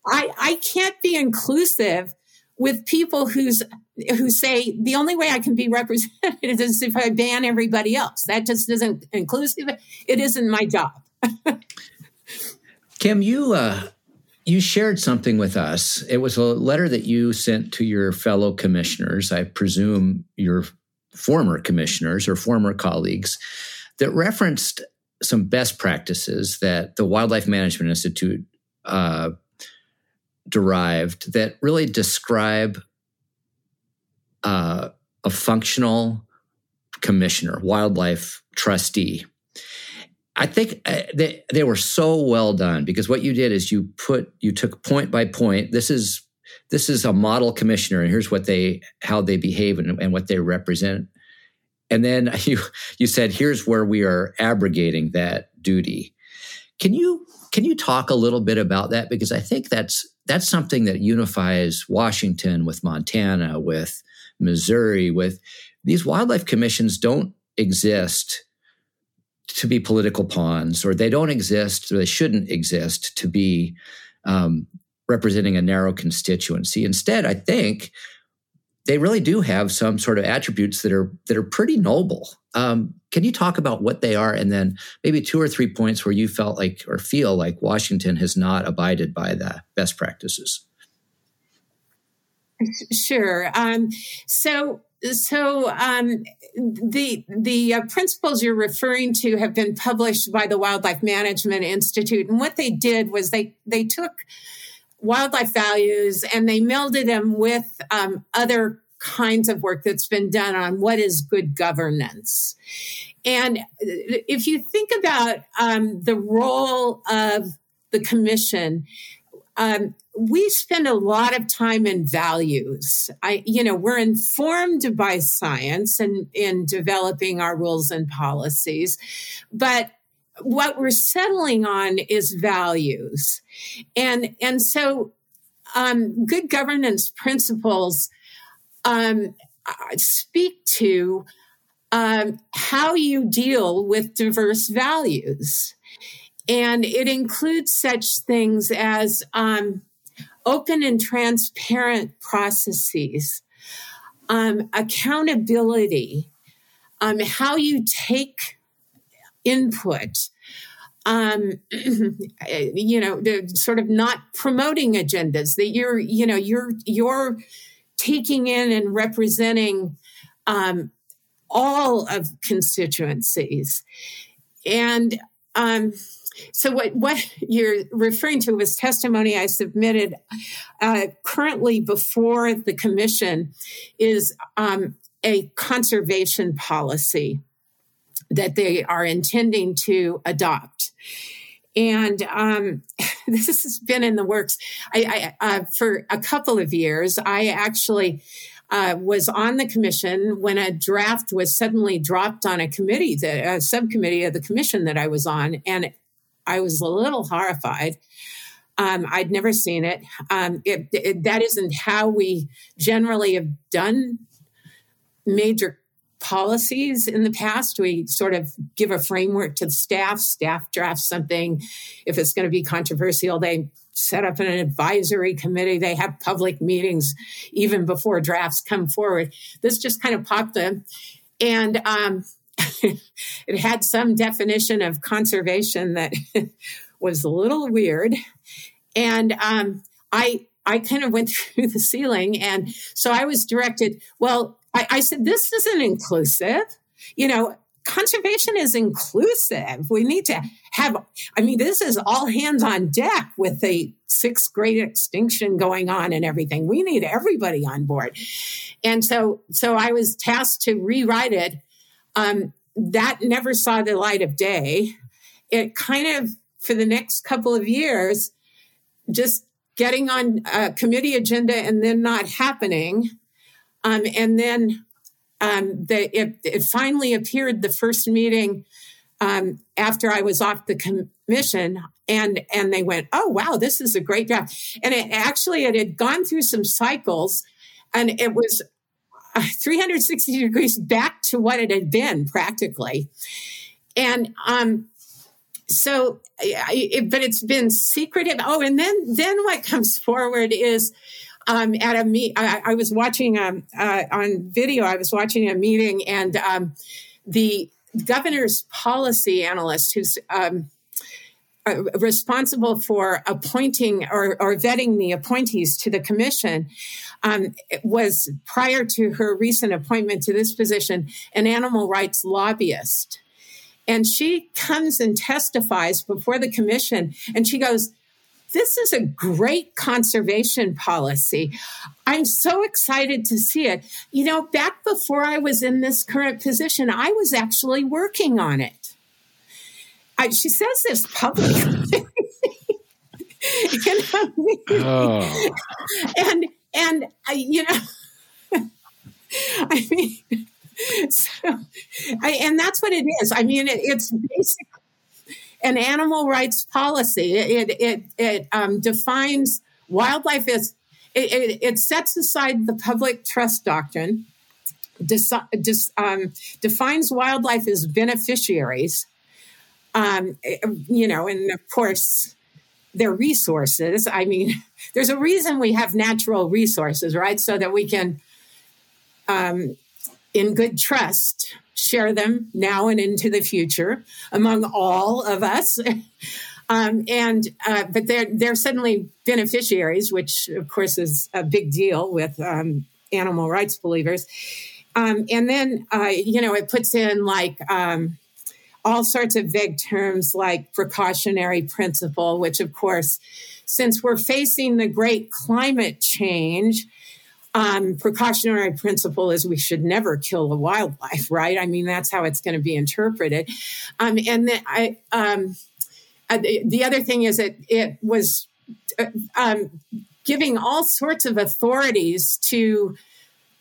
I, I can't be inclusive with people who's who say the only way I can be represented *laughs* is if I ban everybody else. That just isn't inclusive. It isn't my job. *laughs* Kim, you uh, you shared something with us. It was a letter that you sent to your fellow commissioners. I presume your former commissioners or former colleagues that referenced some best practices that the Wildlife Management Institute uh, derived that really describe uh, a functional commissioner, wildlife trustee. I think uh, they, they were so well done because what you did is you put you took point by point. This is this is a model commissioner, and here's what they how they behave and, and what they represent. And then *laughs* you you said here's where we are abrogating that duty. Can you can you talk a little bit about that because I think that's that's something that unifies Washington with Montana, with Missouri, with these wildlife commissions don't exist to be political pawns, or they don't exist, or they shouldn't exist to be um, representing a narrow constituency. Instead, I think they really do have some sort of attributes that are that are pretty noble. Um, can you talk about what they are, and then maybe two or three points where you felt like or feel like Washington has not abided by the best practices? Sure. Um, so so um, the the uh, principles you're referring to have been published by the Wildlife Management Institute, and what they did was they they took wildlife values and they melded them with um, other kinds of work that's been done on what is good governance. And if you think about um, the role of the commission, um, we spend a lot of time in values. I, you know, we're informed by science and in developing our rules and policies, but what we're settling on is values. And, and so, um, good governance principles, um, speak to, um, how you deal with diverse values. And it includes such things as, um, open and transparent processes, um, accountability, um, how you take input um, *clears throat* you know, the sort of not promoting agendas that you're, you know, you're you're taking in and representing um, all of constituencies, and um, so what what you're referring to was testimony I submitted uh, currently before the commission is um, a conservation policy that they are intending to adopt. And um, *laughs* this has been in the works I, I, uh, for a couple of years. I actually uh, was on the commission when a draft was suddenly dropped on a committee, the a subcommittee of the commission that I was on, and I was a little horrified. Um, I'd never seen it. Um, it, it. That isn't how we generally have done major policies in the past. We sort of give a framework to the staff. Staff drafts something. If it's going to be controversial, they set up an advisory committee. They have public meetings even before drafts come forward. This just kind of popped in. And um, *laughs* it had some definition of conservation that *laughs* was a little weird. And um, I I kind of went *laughs* through the ceiling. And so I was directed, well, I, I said, this isn't inclusive. You know, conservation is inclusive. We need to have, I mean, this is all hands on deck with the sixth great extinction going on and everything. We need everybody on board. And so, so I was tasked to rewrite it. Um, that never saw the light of day. It kind of, for the next couple of years, just getting on a committee agenda and then not happening um, and then um, the, it, it, finally appeared the first meeting um, after I was off the commission, and and they went, "Oh wow, this is a great draft." And it actually it had gone through some cycles, and it was *laughs* 360 degrees back to what it had been practically. And um, so, it, but it's been secretive. Oh, and then then what comes forward is um, at a meet. I, I, was watching um, uh, on video. I was watching a meeting, and um, the governor's policy analyst, who's um, responsible for appointing or, or, vetting the appointees to the commission, um, was prior to her recent appointment to this position an animal rights lobbyist. And she comes and testifies before the commission, and she goes, this is a great conservation policy. I'm so excited to see it. You know, back before I was in this current position, I was actually working on it. I, she says this publicly. *laughs* you know, oh. and and uh, you know, *laughs* I mean, so, I, and that's what it is. I mean, it, it's basically an animal rights policy. It it it um, defines wildlife as it, it, it, sets aside the public trust doctrine, dis, um, defines wildlife as beneficiaries. Um, you know, and of course, their resources. I mean, *laughs* there's a reason we have natural resources, right? So that we can, um, in good trust, share them now and into the future among all of us. *laughs* um, and uh, but they're they're suddenly beneficiaries, which of course is a big deal with um, animal rights believers. Um, and then uh, you know it puts in like um, all sorts of vague terms like precautionary principle, which of course, since we're facing the great climate change um, precautionary principle is we should never kill a wildlife, right? I mean, that's how it's going to be interpreted. Um, and then I, um, uh, the other thing is that it was uh, um, giving all sorts of authorities to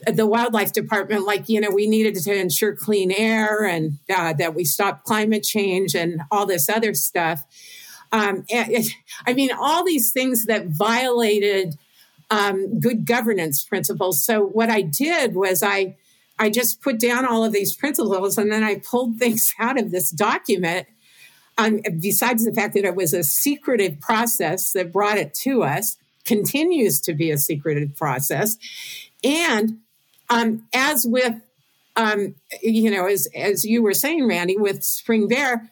the wildlife department, like, you know, we needed to ensure clean air and uh, that we stop climate change and all this other stuff. Um, it, I mean, all these things that violated um, good governance principles. So what I did was I I just put down all of these principles and then I pulled things *laughs* out of this document. Um, besides the fact that it was a secretive process that brought it to us, continues to be a secretive process, and um, as with um, you know, as as you were saying, Randy, with Spring Bear,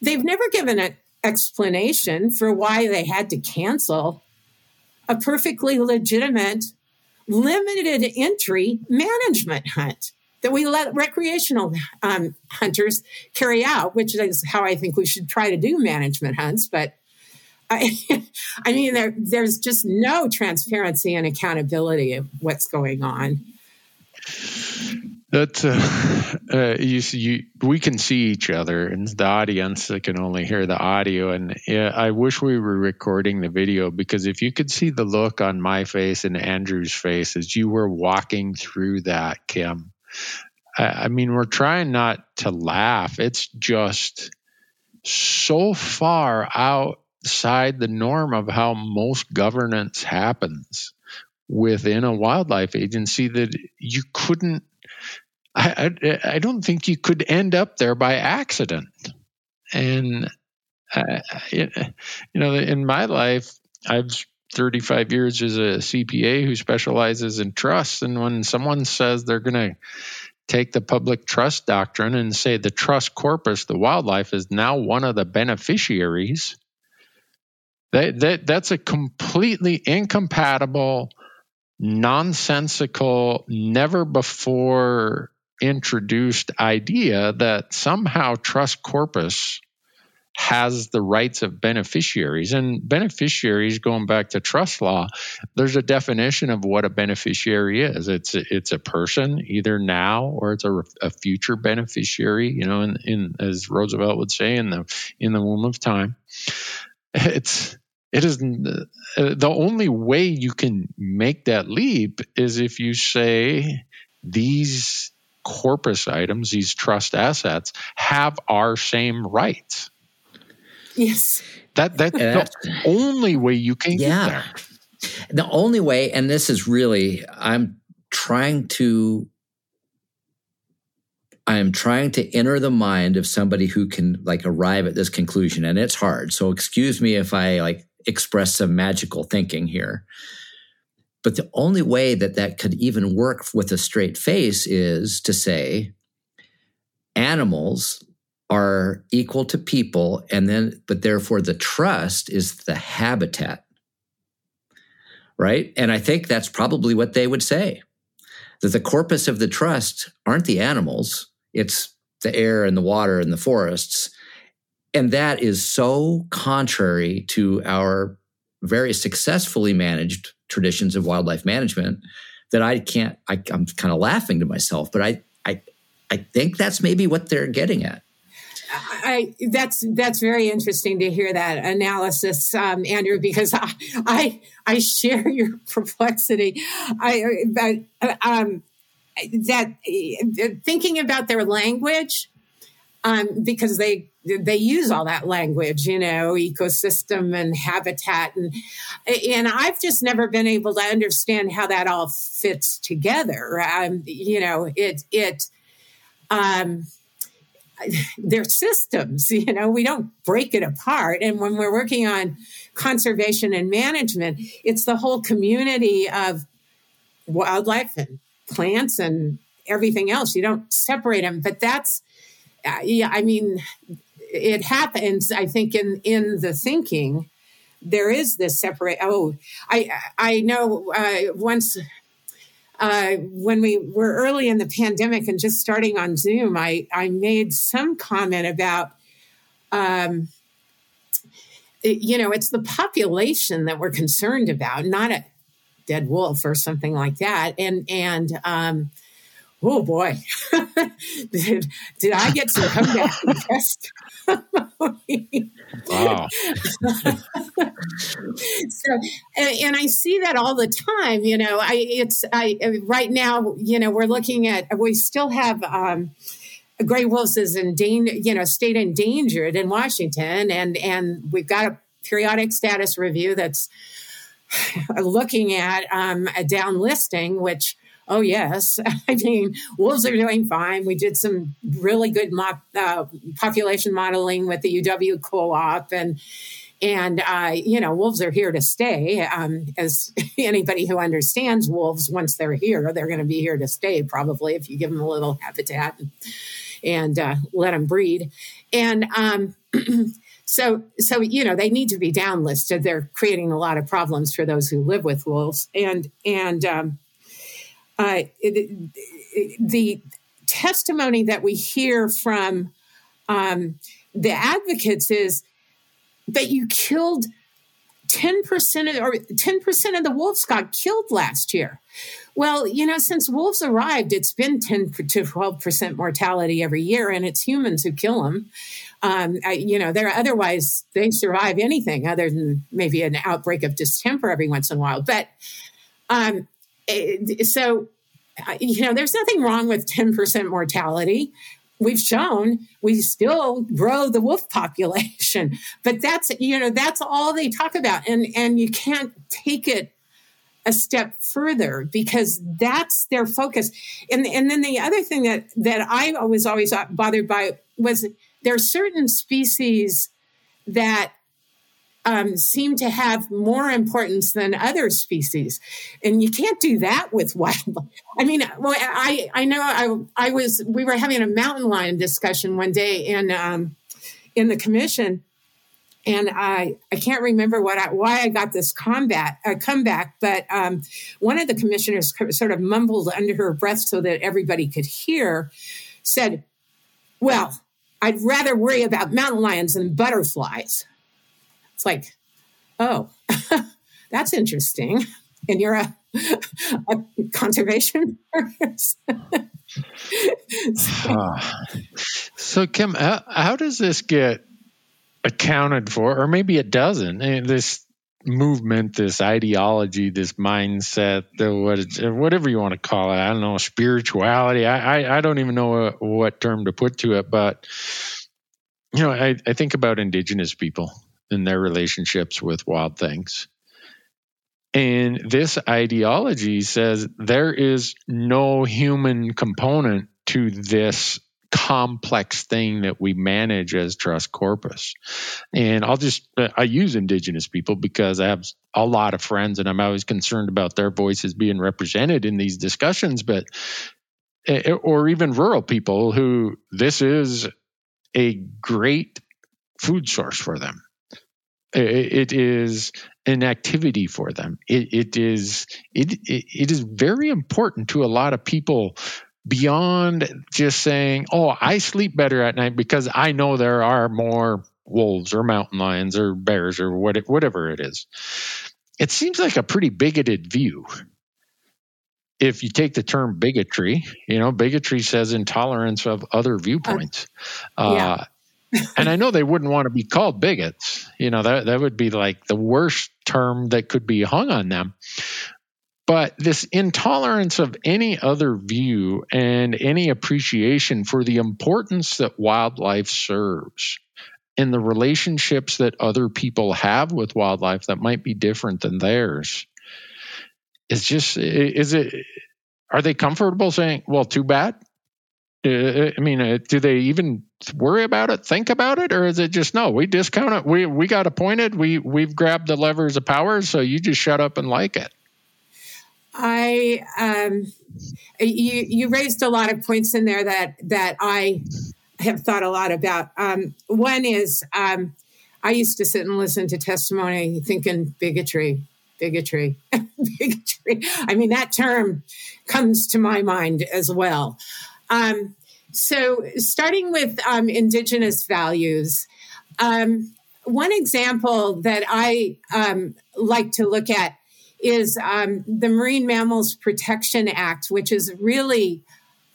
they've never given an explanation for why they had to cancel a perfectly legitimate limited entry management hunt that we let recreational um, hunters carry out, which is how I think we should try to do management hunts. But I, *laughs* I mean, there, there's just no transparency and accountability of what's going on. That uh, uh, you, you, we can see each other, and the audience can only hear the audio. And yeah, I wish we were recording the video because if you could see the look on my face and Andrew's face as you were walking through that, Kim. I, I mean, we're trying not to laugh. It's just so far outside the norm of how most governance happens within a wildlife agency that you couldn't I, I, I don't think you could end up there by accident. And uh, you know, in my life, I've 35 years as a CPA who specializes in trusts, and when someone says they're going to take the public trust doctrine and say the trust corpus, the wildlife, is now one of the beneficiaries. That, that that's a completely incompatible, nonsensical, never before introduced idea that somehow trust corpus has the rights of beneficiaries. And beneficiaries going back to trust law there's a definition of what a beneficiary is. It's a, it's a person either now or it's a, a future beneficiary you know in, in as roosevelt would say in the in the womb of time. It's it is the, the only way you can make that leap is if you say these corpus items, these trust assets, have our same rights. Yes. That that's Yeah. the only way you can Yeah. get there. The only way, and this is really, I'm trying to, I am trying to enter the mind of somebody who can like arrive at this conclusion, and it's hard. So excuse me if I like express some magical thinking here. But the only way that that could even work with a straight face is to say animals are equal to people, and then, but therefore the trust is the habitat right? And I think that's probably what they would say that the corpus of the trust aren't the animals, it's the air and the water and the forests. And that is so contrary to our very successfully managed traditions of wildlife management that I can't, I, I'm kind of laughing to myself, but I, I, I think that's maybe what they're getting at. I that's that's very interesting to hear that analysis, um, Andrew, because I, I I share your *laughs* perplexity. I but um, that thinking about their language, um, because they they use all that language, you know, ecosystem and habitat, and and I've just never been able to understand how that all fits together. Um, you know, it it. Um, their systems *laughs* you know we don't break it apart and when we're working on conservation and management it's the whole community of wildlife and plants and everything else you don't separate them but that's uh, yeah i mean it happens i think in in the thinking there is this separate oh i i know uh, once uh, when we were early in the pandemic and just starting on Zoom, I, I made some comment about, um, you know, it's the population that we're concerned about, not a dead wolf or something like that. And, and, um, oh boy, *laughs* did, did I get some comeback testimony? *laughs* Wow. so and, and i see that all the time you know i it's i right now you know we're looking at we still have um gray wolves is in danger you know state endangered in washington and and we've got a periodic status review that's *sighs* looking at um, a down listing which oh yes. *laughs* I mean wolves are doing fine. We did some really good mo- uh, population modeling with the uw co-op and and uh, you know wolves are here to stay. Um, as *laughs* anybody who understands wolves once they're here they're going to be here to stay probably if you give them a little habitat and, and uh, let them breed. And um, *clears throat* so so you know they need to be downlisted. They're creating a lot of problems for those who live with wolves. And and um, uh, the testimony that we hear from um, the advocates is that you killed 10% of, or 10% of the wolves got killed last year. Well, you know, since wolves arrived, it's been 10 to 12% mortality every year, and it's humans who kill them. Um, I, you know, they're otherwise, they survive anything other than maybe an outbreak of distemper every once in a while. But um, so, uh, you know, there's nothing wrong with 10% mortality. We've shown we still grow the wolf population *laughs* but that's you know that's all they talk about. And and you can't take it a step further because that's their focus. And and then the other thing that that i was always bothered by was there are certain species that um, seem to have more importance than other species, and you can't do that with wildlife. I mean, well, I I know I I was we were having a mountain lion discussion one day in um, in the commission, and I I can't remember what I, why I got this combat uh, comeback, but um, one of the commissioners sort of mumbled under her breath so that everybody could hear, said, "Well, I'd rather worry about mountain lions than butterflies." It's like, oh, *laughs* that's interesting. And you're a, *laughs* a conservation *laughs* person. Ah. so, Kim, how, how does this get accounted for, or maybe it doesn't? Mean, this movement, this ideology, this mindset, what, whatever you want to call it. I don't know, spirituality. I, I, I don't even know what, what, term to put to it, but you know, I, I think about indigenous people and their relationships with wild things. And this ideology says there is no human component to this complex thing that we manage as trust corpus. And I'll just, I use indigenous people because I have a lot of friends and I'm always concerned about their voices being represented in these discussions, but, eh, or even rural people who this is a great food source for them. It is an activity for them. It, it is it, it is very important to a lot of people beyond just saying, "Oh, I sleep better at night because I know there are more wolves or mountain lions or bears or what, whatever it is." It seems like a pretty bigoted view. If you take the term bigotry, you know, bigotry says intolerance of other viewpoints. Uh, yeah. And I know they wouldn't want to be called bigots. You know, that that would be like the worst term that could be hung on them. But this intolerance of any other view and any appreciation for the importance that wildlife serves and the relationships that other people have with wildlife that might be different than theirs is just is it are they comfortable saying well too bad I mean, uh, do they even worry about it, think about it, or is it just no? We discount it. We we got appointed. We we've grabbed the levers of power, so you just shut up and like it. I um, you you raised a lot of points in there that that I have thought a lot about. Um, one is um, I used to sit and listen to testimony, thinking bigotry, bigotry, *laughs* bigotry. I mean that term comes to my mind as well. Um, so, starting with um, Indigenous values, um, one example that I um, like to look at is um, the Marine Mammals Protection Act, which is really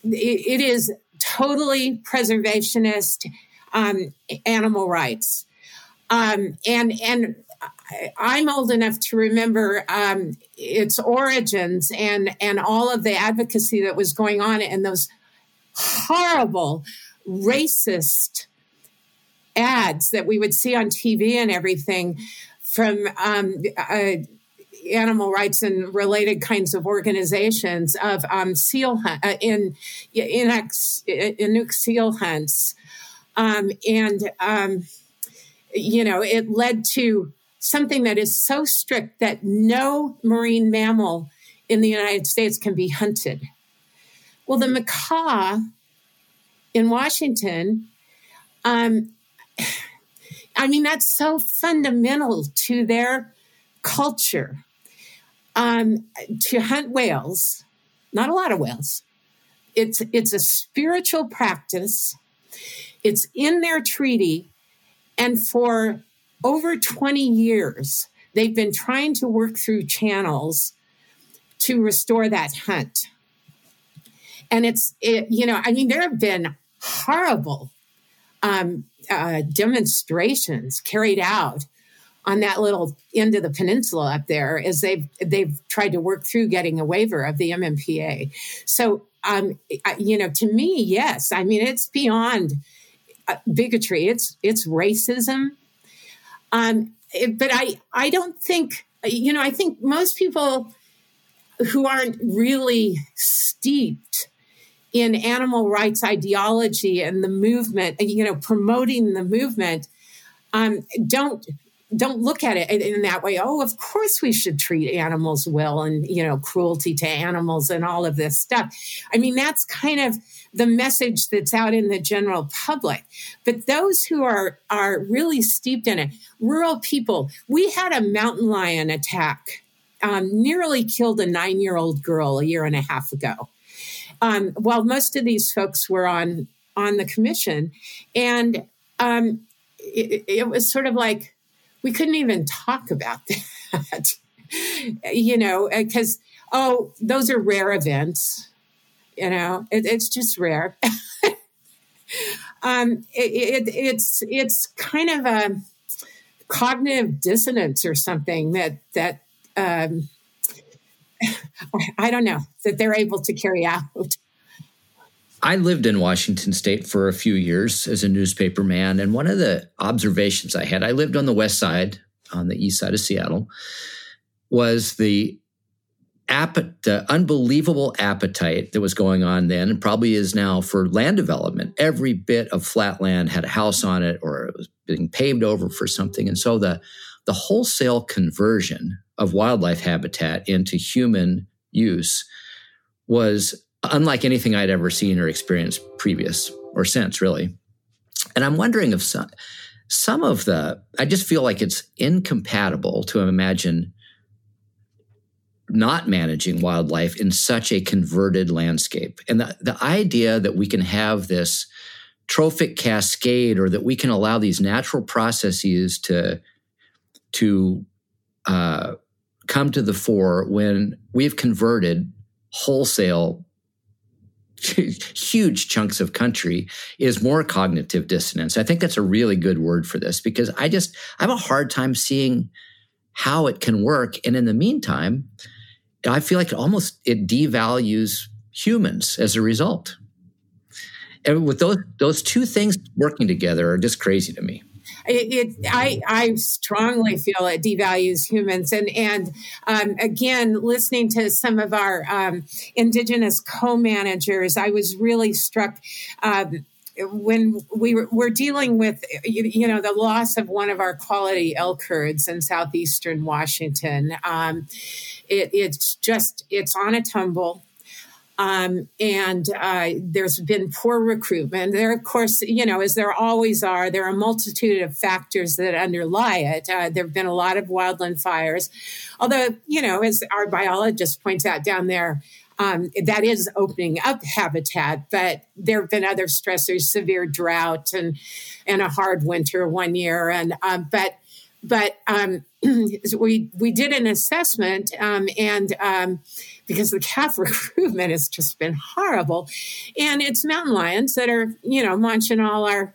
it, it is totally preservationist um, animal rights, and and I'm old enough to remember um, its origins and and all of the advocacy that was going on in those horrible, racist ads that we would see on TV and everything from um, uh, animal rights and related kinds of organizations of um, seal hunt, uh, in in Inuk seal hunts, um, and um, you know it led to something that is so strict that no marine mammal in the United States can be hunted. Well, the Makah in Washington, um, I mean, that's so fundamental to their culture. Um, to hunt whales, not a lot of whales. It's it's a spiritual practice. It's in their treaty, and for over 20 years, they've been trying to work through channels to restore that hunt and it's it, you know i mean there have been horrible um, uh, demonstrations carried out on that little end of the peninsula up there as they've they've tried to work through getting a waiver of the MMPA. So, um, you know, to me, yes, I mean it's beyond uh, bigotry. It's it's racism. Um, it, but I I don't think you know I think most people who aren't really steeped in animal rights ideology and the movement, you know, promoting the movement, um, don't don't look at it in that way. Oh, of course we should treat animals well, and you know, cruelty to animals and all of this stuff. I mean, that's kind of the message that's out in the general public. But those who are are really steeped in it, rural people. We had a mountain lion attack. Um, nearly killed a nine year old girl a year and a half ago um, while most of these folks were on on the commission, and um, it, it was sort of like we couldn't even talk about *laughs* that, you know, because oh, those are rare events, you know, it, it's just rare. *laughs* um, it, it's it's kind of a cognitive dissonance or something that that um, I don't know that they're able to carry out. I lived in Washington State for a few years as a newspaper man, and one of the observations I had, I lived on the west side, on the east side of Seattle, was the the unbelievable appetite that was going on then, and probably is now for land development. Every bit of flat land had a house on it, or it was being paved over for something, and so the the wholesale conversion of wildlife habitat into human use was unlike anything I'd ever seen or experienced previous or since, really. And I'm wondering if some, some of the, I just feel like it's incompatible to imagine not managing wildlife in such a converted landscape. And the, the idea that we can have this trophic cascade or that we can allow these natural processes to, to uh, come to the fore when we've converted wholesale *laughs* huge chunks of country is more cognitive dissonance. I think that's a really good word for this because I just I have a hard time seeing how it can work. And in the meantime, I feel like it almost it devalues humans as a result. And with those those two things working together are just crazy to me it, it, I, I strongly feel it devalues humans. And, and um, again, listening to some of our um, Indigenous co managers, I was really struck. Um, when we were, we're dealing with you know the loss of one of our quality elk herds in southeastern Washington, um, it, it's just it's on a tumble. Um, and uh, there's been poor recruitment. There, of course, you know, as there always are, there are a multitude of factors that underlie it. Uh, there have been a lot of wildland fires, although, you know, as our biologist points out down there, um, that is opening up habitat, but there have been other stressors, severe drought and and a hard winter one year, and um, but but um, *clears throat* we we did an assessment um, and um, because the calf *laughs* recruitment has just been horrible. And it's mountain lions that are, you know, munching all our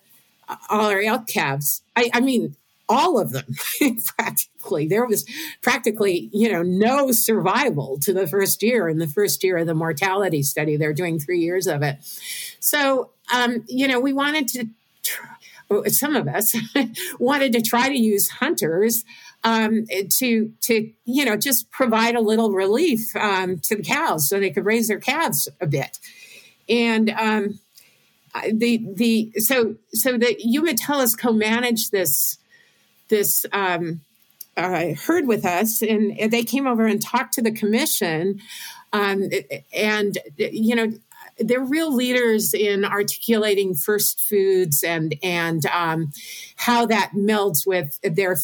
all our elk calves. I, I mean, all of them *laughs* practically. There was practically, you know, no survival to the first year in the first year of the mortality study. They're doing three years of it. So, um, you know, we wanted to. Try, some of us *laughs* wanted to try to use hunters um, to to you know just provide a little relief um, to the cows so they could raise their calves a bit, and um, the the so so the Umatillas co-managed this this um, uh, herd with us, and, and, they came over and talked to the commission, um, and you know they're real leaders in articulating first foods and and um, how that melds with their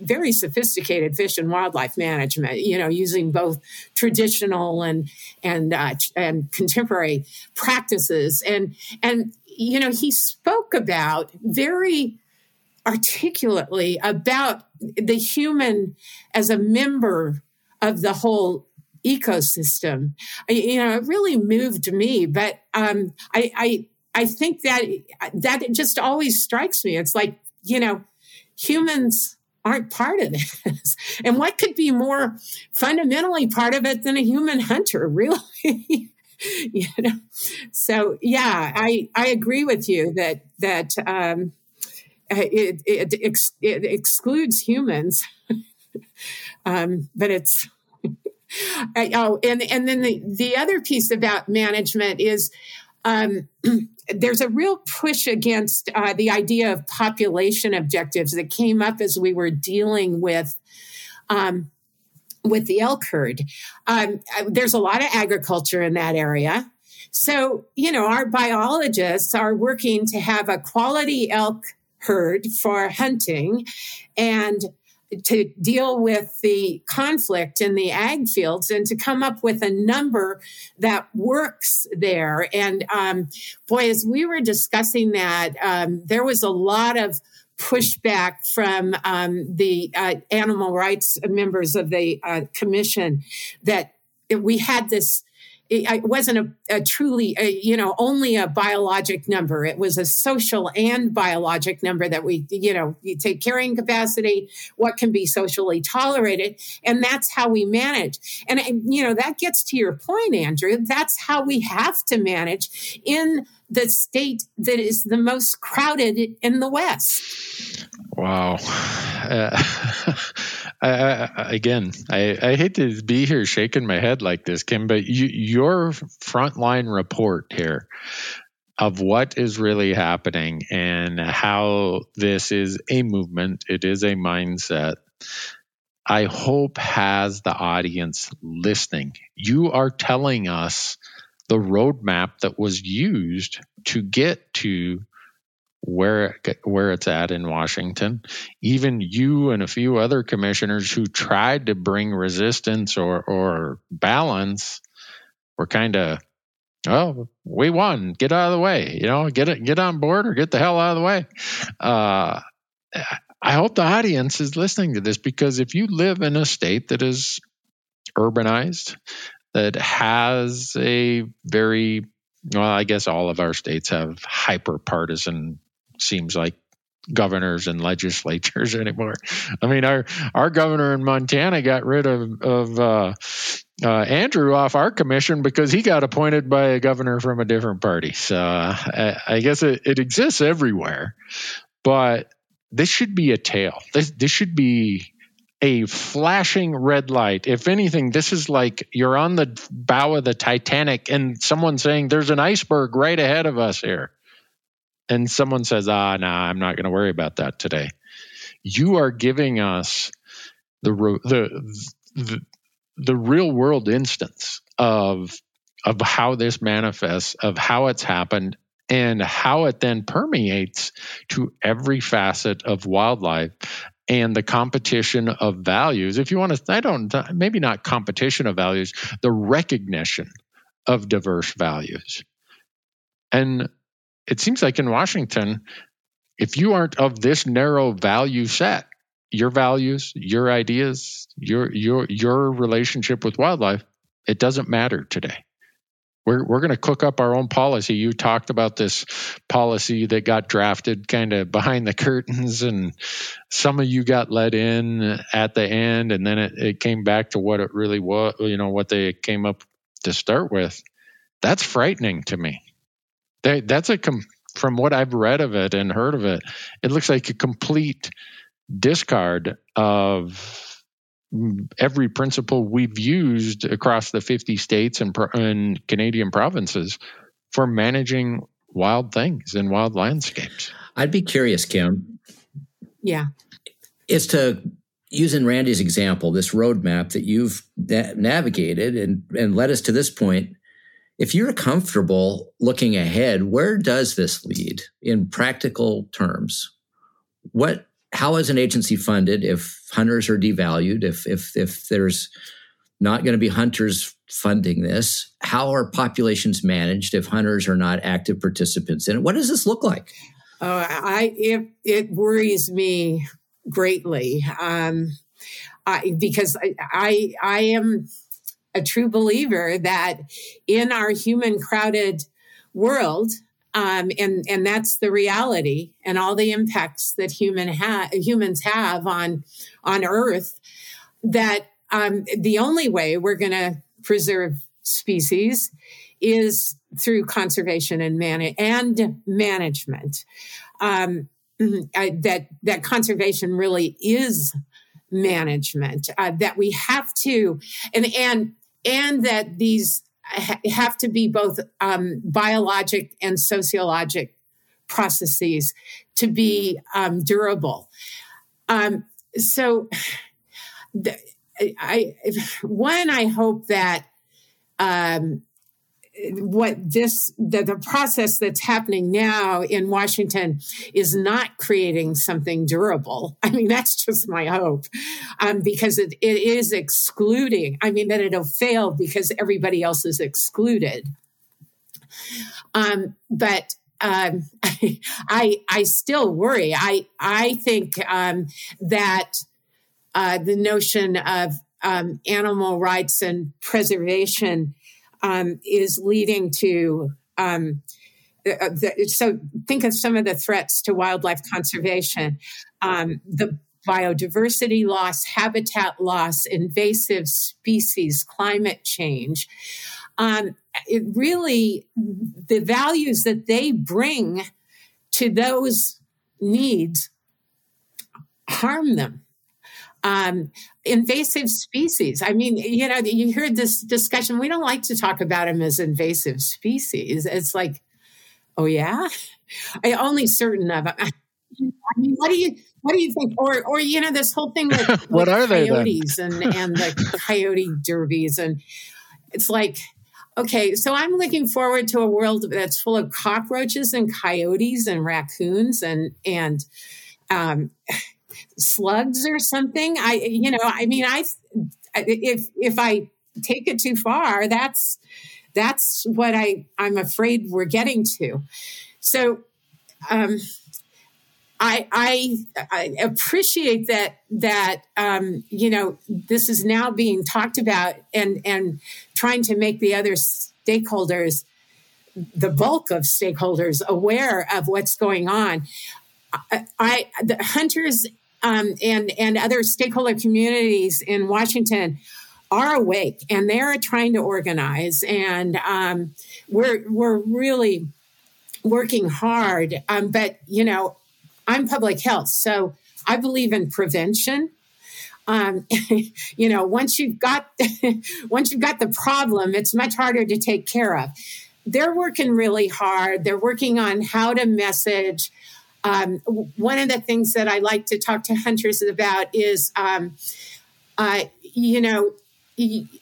very sophisticated fish and wildlife management you know using both traditional and and uh, and contemporary practices. And and you know he spoke about very articulately about the human as a member of the whole ecosystem. You know it really moved me but um, i i i think that that just always strikes me. It's like you know humans aren't part of this. *laughs* And what could be more fundamentally part of it than a human hunter, *laughs* really? you know? So yeah, I, I agree with you that that um, it, it, ex, it excludes humans, *laughs* um, but it's oh, and and then the the other piece about management is um, *clears throat* there's a real push against uh, the idea of population objectives that came up as we were dealing with. Um, with the elk herd, um, uh, there's a lot of agriculture in that area. So, you know, our biologists are working to have a quality elk herd for hunting and to deal with the conflict in the ag fields and to come up with a number that works there. And um, boy, as we were discussing that, um, there was a lot of pushback from um, the uh, animal rights members of the uh, commission that we had this it wasn't a, a truly, a, you know, only a biologic number. It was a social and biologic number that we, you know, you take carrying capacity, what can be socially tolerated, and that's how we manage. And, and you know, that gets to your point, Andrew. That's how we have to manage in the state that is the most crowded in the West. Wow. Uh, *laughs* I, I, again, I, I, hate to be here shaking my head like this, Kim, but you, your frontline report here of what is really happening and how this is a movement, it is a mindset. I hope has the audience listening. You are telling us the roadmap that was used to get to where where it's at in Washington. Even you and a few other commissioners who tried to bring resistance or or balance were kind of oh we won. Get out of the way. You know get it get on board or get the hell out of the way. Uh, i hope the audience is listening to this because if you live in a state that is urbanized that has a very well i guess all of our states have hyper partisan seems like governors and legislatures *laughs* anymore. I mean, our our governor in Montana got rid of of uh, uh, Andrew off our commission because he got appointed by a governor from a different party. So uh, I, I, guess it, it, exists everywhere, but this should be a tale. This this should be a flashing red light. If anything, this is like you're on the bow of the Titanic and someone saying there's an iceberg right ahead of us here and someone says, ah, nah, I'm not going to worry about that today. You are giving us the, the, the, the real world instance of, of how this manifests, of how it's happened, and how it then permeates to every facet of wildlife and the competition of values. If you want to, I don't, maybe not competition of values, the recognition of diverse values. And it seems like in Washington, if you aren't of this narrow value set, your values, your ideas, your your your relationship with wildlife, it doesn't matter today. We're we're going to cook up our own policy. You talked about this policy that got drafted kind of behind the curtains, and some of you got let in at the end, and then it, it came back to what it really was. You know what they came up to start with. That's frightening to me. That's a com- from what I've read of it and heard of it, it looks like a complete discard of every principle we've used across the 50 states and, and Canadian provinces for managing wild things and wild landscapes. I'd be curious, Kim. Yeah. Is to using Randy's example, this roadmap that you've na- navigated and, and led us to this point if you're comfortable looking ahead, where does this lead in practical terms? What how is an agency funded if hunters are devalued, if if if there's not going to be hunters funding this? How are populations managed if hunters are not active participants in it? What does this look like? Oh, I it it worries me greatly um, I, because I, I I am a true believer that in our human crowded world, um, and and that's the reality, and all the impacts that human ha- humans have on on Earth. That um, the only way we're going to preserve species is through conservation and man- and management. Um, I, that that conservation really is management uh, that we have to and and and that these have to be both um, biologic and sociologic processes to be um, durable. Um, so, the, I one, I hope that um, what this the, the process that's happening now in Washington is not creating something durable. *laughs* I mean, that's just my hope, um, because it, it is excluding. I mean, that it'll fail because everybody else is excluded. Um, but um, *laughs* I I still worry. I I think um, that uh, the notion of um, animal rights and preservation um, is leading to. Um, uh, the, so think of some of the threats to wildlife conservation um, the biodiversity loss habitat loss invasive species climate change um, it really the values that they bring to those needs harm them um, invasive species. I mean, you know, you heard this discussion. We don't like to talk about them as invasive species. It's like, oh yeah, I only certain of them. I mean, what do you what do you think? Or or you know, this whole thing with, *laughs* what with are coyotes they and and the coyote derbies, and it's like. Okay, so I'm looking forward to a world that's full of cockroaches and coyotes and raccoons and and um, slugs or something. I, you know, I mean, I, if, if I take it too far, that's, that's what I, I'm afraid we're getting to. So, um, I, I, I appreciate that that um, you know this is now being talked about and and trying to make the other stakeholders, the bulk of stakeholders, aware of what's going on. I, I the hunters um, and and other stakeholder communities in Washington are awake and they're trying to organize, and um, we're we're really working hard. Um, but you know, I'm public health, so I believe in prevention. Um, *laughs* you know, once you've got *laughs* once you've got the problem, it's much harder to take care of. They're working really hard. They're working on how to message um, one of the things that I like to talk to hunters about is, um, uh, you know,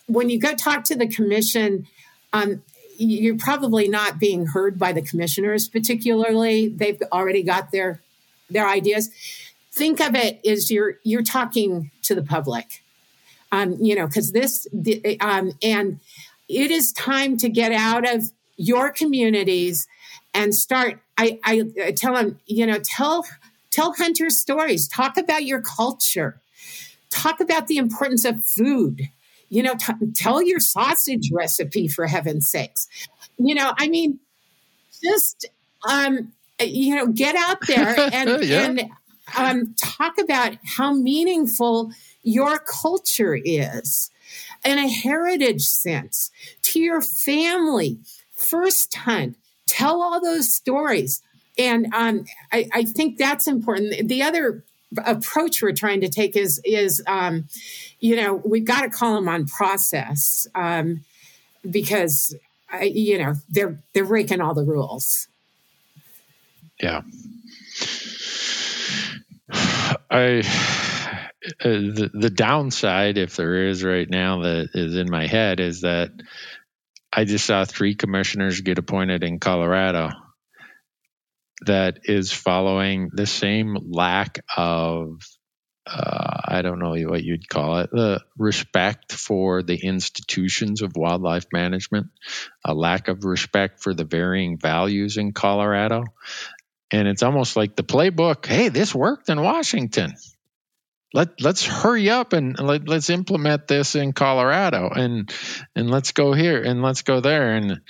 when you go talk to the commission, um, you're probably not being heard by the commissioners particularly. They've already got their their ideas. Think of it as you're you're talking to the public, um, you know, because this the, um, and it is time to get out of your communities and start I, I tell them, you know, tell tell hunters stories. Talk about your culture. Talk about the importance of food. You know, t- tell your sausage recipe for heaven's sakes. You know, I mean, just um, you know, get out there *laughs* and yeah. and um, talk about how meaningful your culture is in a heritage sense to your family. First hunt, tell all those stories. And um, I, I, think that's important. The other approach we're trying to take is is um, you know we've got to call them on process um, because I, you know they're they're breaking all the rules. Yeah, I. *sighs* Uh, the, the downside, if there is right now, that is in my head is that I just saw three commissioners get appointed in Colorado that is following the same lack of uh, I don't know what you'd call it, the respect for the institutions of wildlife management, a lack of respect for the varying values in Colorado. And it's almost like the playbook hey, this worked in Washington let let's hurry up and let, let's implement this in Colorado and and let's go here and let's go there and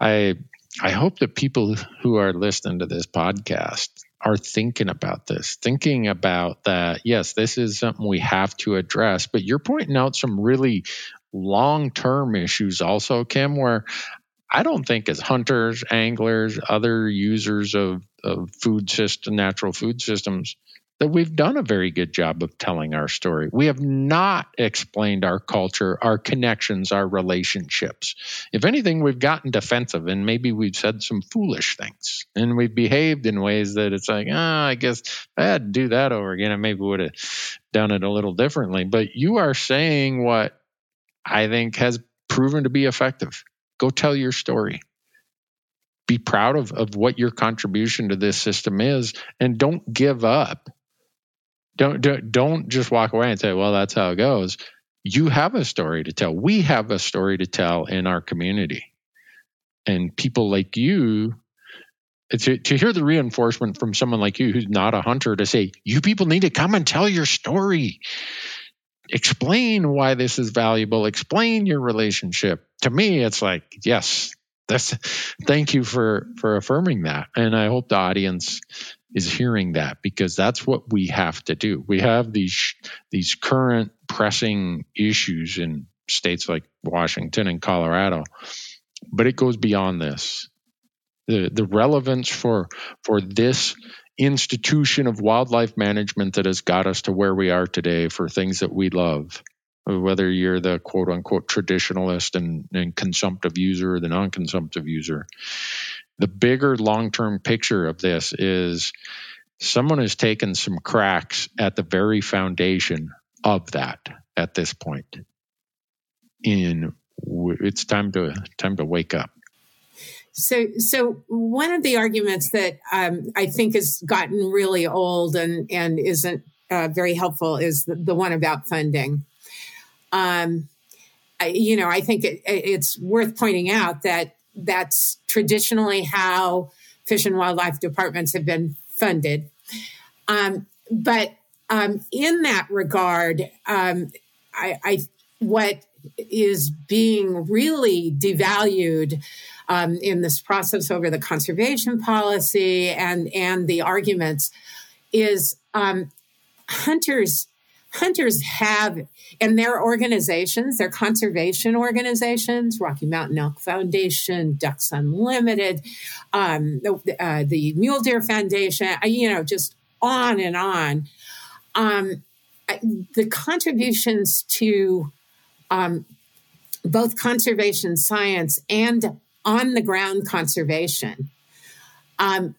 I I hope that people who are listening to this podcast are thinking about this, thinking about that. Yes, this is something we have to address, but you're pointing out some really long term issues also, Kim, where I don't think as hunters, anglers, other users of, of food system, natural food systems, that we've done a very good job of telling our story. We have not explained our culture, our connections, our relationships. If anything, we've gotten defensive and maybe we've said some foolish things and we've behaved in ways that it's like, ah, oh, I guess I had to do that over again, I maybe would have done it a little differently. But you are saying what I think has proven to be effective. Go tell your story be proud of, of what your contribution to this system is and don't give up don't, don't don't just walk away and say, "Well, that's how it goes." You have a story to tell. We have a story to tell in our community, and people like you. To, to hear the reinforcement from someone like you who's not a hunter to say, you people need to come and tell your story. explain why this is valuable, explain your relationship. To me, it's like, yes, that's thank you for for affirming that. And I hope the audience is hearing that because that's what we have to do. We have these these current pressing issues in states like Washington and Colorado, but it goes beyond this. The the relevance for for this institution of wildlife management that has got us to where we are today for things that we love whether you're the quote unquote traditionalist and, and consumptive user or the non consumptive user. The bigger long term picture of this is someone has taken some cracks at the very foundation of that at this point. In it's time to time to wake up. So, so one of the arguments that um, I think has gotten really old and and isn't uh, very helpful is the, the one about funding. Um, I, you know, I think it, it's worth pointing out that that's traditionally how fish and wildlife departments have been funded. Um, but um, in that regard, um, I, I, what is being really devalued um, in this process over the conservation policy and and the arguments is um, hunters hunters have and their organizations, their conservation organizations, Rocky Mountain Elk Foundation, Ducks Unlimited, um, the, uh, the Mule Deer Foundation, uh, you know, just on and on. Um, the contributions to um, both conservation science and on the ground conservation um,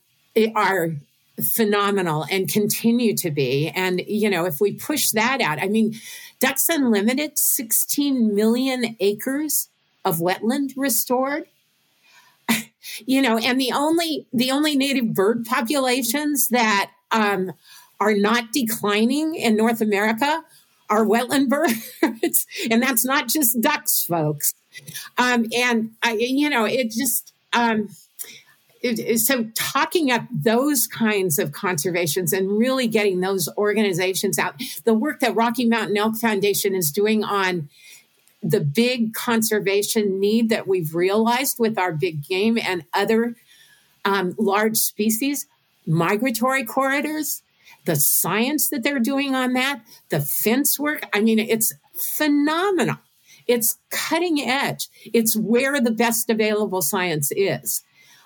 are phenomenal and continue to be. And, you know, if we push that out, I mean, Ducks Unlimited, 16 million acres of wetland restored. *laughs* you know, and the only the only native bird populations that um, are not declining in North America are wetland *laughs* birds, and that's not just ducks, folks. Um, and I, you know, it just um, so talking up those kinds of conservations and really getting those organizations out. The work that rocky mountain elk foundation is doing on the big conservation need that we've realized with our big game and other um, large species migratory corridors the science that they're doing on that the fence work. I mean it's phenomenal. It's cutting edge. It's where the best available science is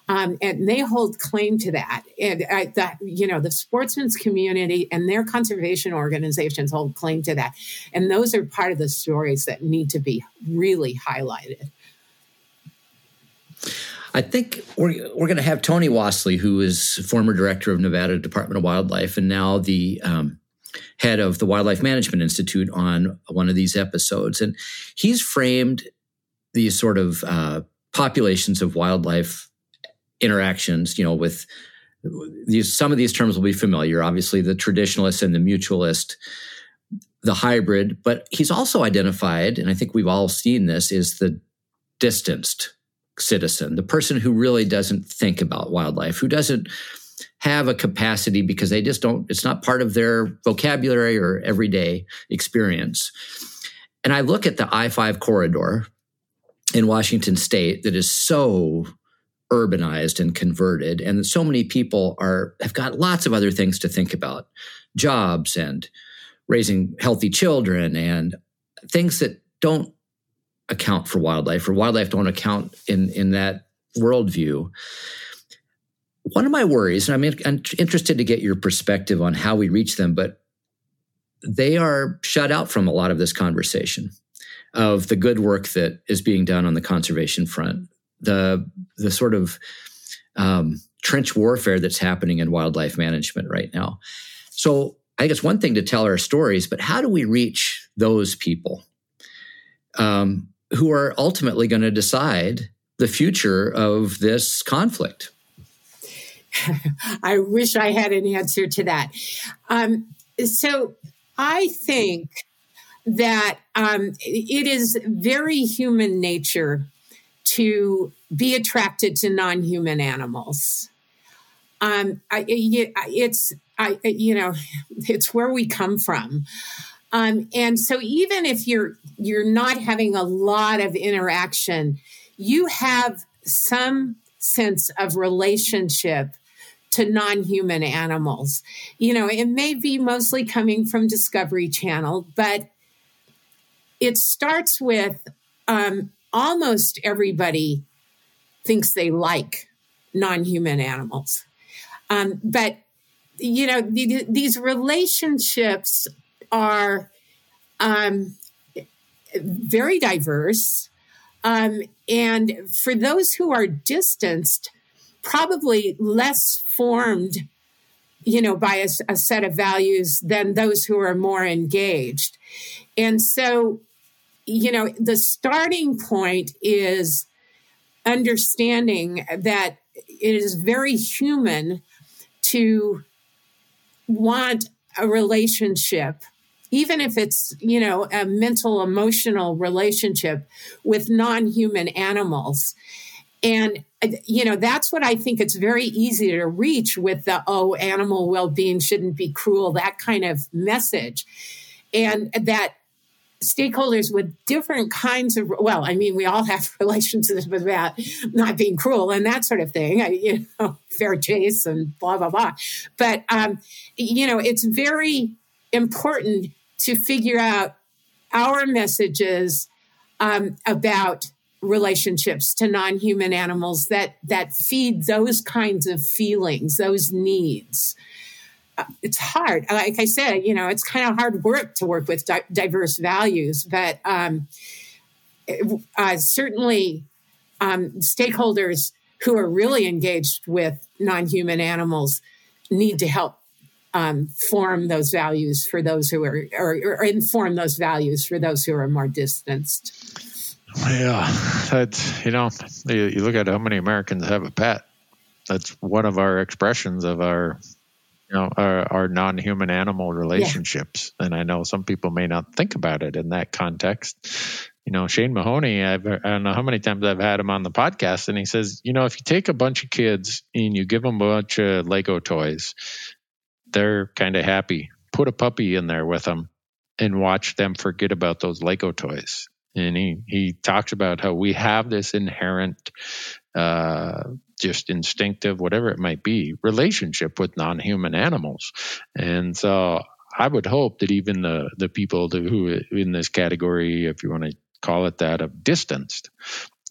um, and they hold claim to that. And uh, that, you know, the sportsman's community and their conservation organizations hold claim to that. And those are part of the stories that need to be really highlighted. I think we're, we're going to have Tony Wasley, who is former director of Nevada Department of Wildlife and now the um, head of the Wildlife Management Institute, on one of these episodes. And he's framed these sort of uh, populations of wildlife interactions, you know, with these some of these terms will be familiar. Obviously, the traditionalist and the mutualist, the hybrid, but he's also identified, and I think we've all seen this, is the distanced citizen, the person who really doesn't think about wildlife, who doesn't have a capacity because they just don't, it's not part of their vocabulary or everyday experience. And I look at the I 5 corridor in Washington state that is so urbanized and converted and so many people are have got lots of other things to think about. Jobs and raising healthy children and things that don't account for wildlife or wildlife don't account in in that worldview. One of my worries and I'm, in, I'm interested to get your perspective on how we reach them but they are shut out from a lot of this conversation of the good work that is being done on the conservation front the the sort of um, trench warfare that's happening in wildlife management right now. So I guess one thing to tell our stories, but how do we reach those people um, who are ultimately going to decide the future of this conflict? *laughs* I wish I had an answer to that. Um, so I think that um, it is very human nature to be attracted to non-human animals. Um, I, it's I, you know, it's where we come from. Um, and so even if you're you're not having a lot of interaction, you have some sense of relationship to non-human animals. You know, it may be mostly coming from Discovery Channel, but it starts with um, almost everybody thinks they like non-human animals, um, but you know the, these relationships are um, very diverse. Um, and for those who are distanced, probably less formed, you know, by a, a set of values than those who are more engaged. And so, you know, the starting point is understanding that it is very human to want a relationship even if it's you know a mental emotional relationship with non-human animals. And you know that's what i think it's very easy to reach with the oh animal well-being shouldn't be cruel that kind of message. And that stakeholders with different kinds of well i mean we all have *laughs* relationships about not being cruel and that sort of thing *laughs* you know fair chase and blah blah blah. But um, you know it's very important to figure out our messages um, about relationships to non-human animals that that feed those kinds of feelings those needs it's hard like i said you know it's kind of hard work to work with di- diverse values but um, uh, certainly um, stakeholders who are really engaged with non-human animals need to help um, form those values for those who are, or, or, inform those values for those who are more distanced. Yeah, that's you know, you, you look at how many Americans have a pet. That's one of our expressions of our you know our, our non-human animal relationships yeah. and i know some people may not think about it in that context you know shane mahoney I've, i don't know how many times i've had him on the podcast and he says you know if you take a bunch of kids and you give them a bunch of lego toys they're kind of happy. Put a puppy in there with them and watch them forget about those Lego toys. And he, he talks about how we have this inherent, uh, just instinctive, whatever it might be, relationship with non human animals. And so I would hope that even the, the people who in this category, if you want to call it that, of distanced,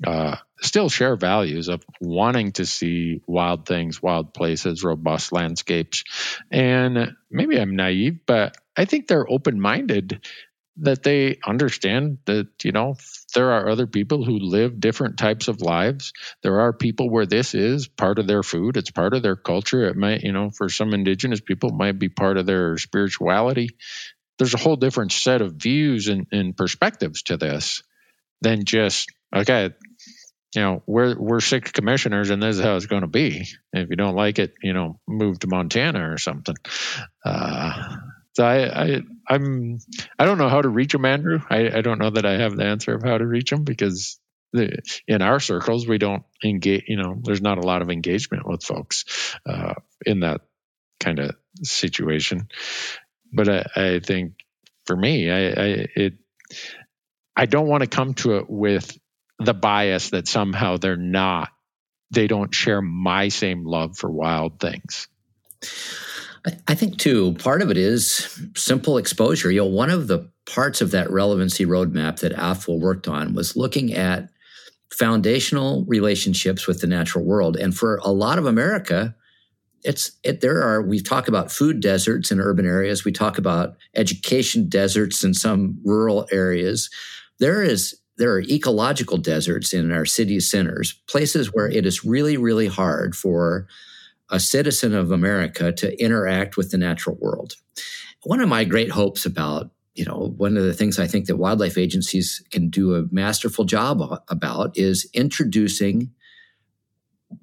uh, still share values of wanting to see wild things, wild places, robust landscapes. And maybe I'm naive, but I think they're open minded that they understand that, you know, there are other people who live different types of lives. There are people where this is part of their food, it's part of their culture. It might, you know, for some indigenous people, it might be part of their spirituality. There's a whole different set of views and, and perspectives to this than just okay you know we're we're six commissioners and this is how it's going to be if you don't like it you know move to montana or something uh, so I, I i'm i don't know how to reach them andrew I, I don't know that i have the answer of how to reach them because the, in our circles we don't engage you know there's not a lot of engagement with folks uh, in that kind of situation but I, I think for me I, I it I don't want to come to it with the bias that somehow they're not, they don't share my same love for wild things. I think too, part of it is simple exposure. You know, one of the parts of that relevancy roadmap that AFWA worked on was looking at foundational relationships with the natural world. And for a lot of America, it's it there are we talk about food deserts in urban areas, we talk about education deserts in some rural areas there is there are ecological deserts in our city centers, places where it is really, really hard for a citizen of America to interact with the natural world. One of my great hopes about, you know, one of the things I think that wildlife agencies can do a masterful job about is introducing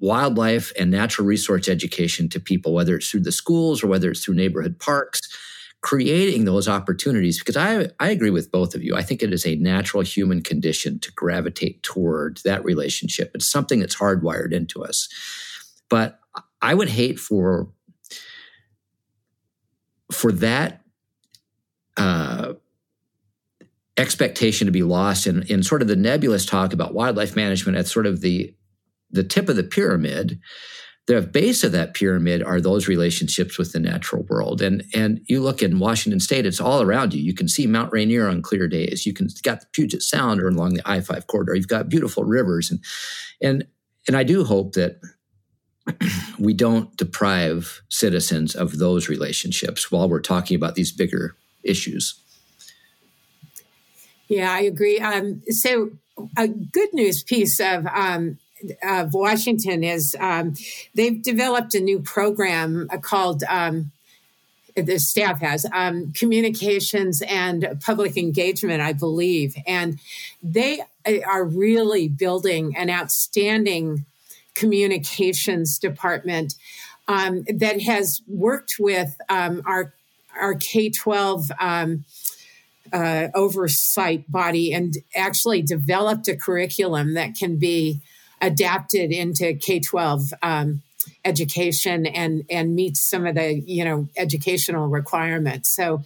wildlife and natural resource education to people, whether it's through the schools or whether it's through neighborhood parks creating those opportunities because I, I agree with both of you. I think it is a natural human condition to gravitate toward that relationship. It's something that's hardwired into us. But I would hate for for that uh, expectation to be lost in, in sort of the nebulous talk about wildlife management at sort of the the tip of the pyramid. The base of that pyramid are those relationships with the natural world. And and you look in washington state it's all around you. You can see mount rainier on clear days. You can got the puget sound or along the i-5 corridor. You've got beautiful rivers. And and and i do hope that *clears throat* we don't deprive citizens of those relationships while we're talking about these bigger issues yeah, I agree. Um, so, a good news piece of um, of Washington is um, they've developed a new program called. Um, the staff has um, communications and public engagement, I believe, and they are really building an outstanding communications department um, that has worked with our our K twelve uh, oversight body and actually developed a curriculum that can be adapted into K 12 um, education and, and meets some of the, you know, educational requirements. So,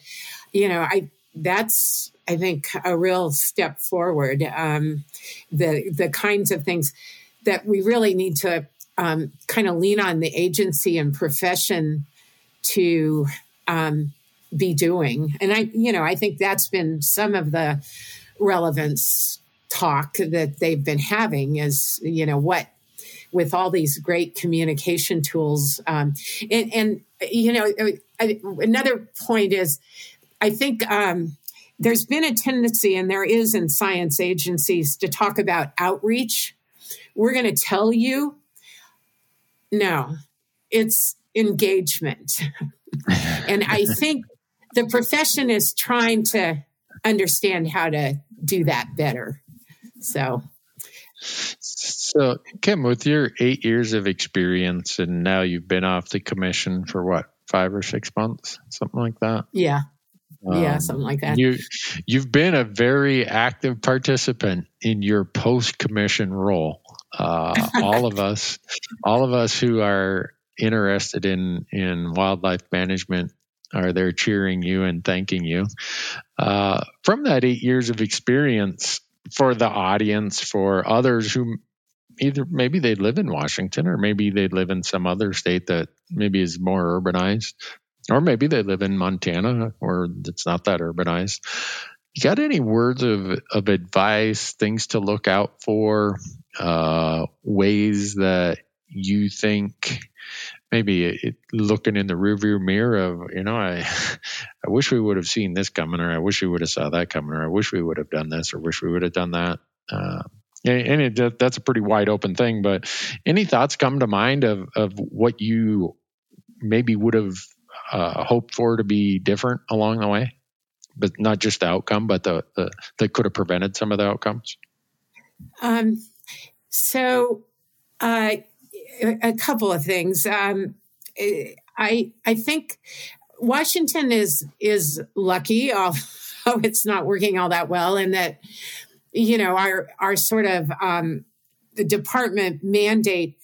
you know, I, that's, I think, a real step forward. Um, the, the kinds of things that we really need to um, kind of lean on the agency and profession to um, be doing. And I, you know, I think that's been some of the relevance talk that they've been having is, you know, what with all these great communication tools. Um, and, and, you know, I, another point is, I think um, there's been a tendency, and there is in science agencies, to talk about outreach. We're going to tell you. No, it's engagement. *laughs* and I think the profession is trying to understand how to do that better. So, so Kim, with your eight years of experience, and now you've been off the commission for what five or six months, something like that. Yeah, um, yeah, something like that. You you've been a very active participant in your post commission role. Uh, *laughs* all of us, all of us who are interested in in wildlife management are there cheering you and thanking you. Uh, from that eight years of experience, for the audience, for others who either maybe they live in Washington or maybe they live in some other state that maybe is more urbanized, or maybe they live in Montana or it's not that urbanized. You got any words of, of advice, things to look out for, uh, ways that you think maybe it, looking in the rearview mirror of you know I *laughs* I wish we would have seen this coming or I wish we would have saw that coming or I wish we would have done this or wish we would have done that. Uh, and it, that's a pretty wide open thing. But any thoughts come to mind of of what you maybe would have uh, hoped for to be different along the way, but not just the outcome, but the, the that could have prevented some of the outcomes. Um. So, uh, a couple of things. Um, I I think Washington is is lucky, *laughs* although it's not working all that well, in that you know our our sort of um, the department mandate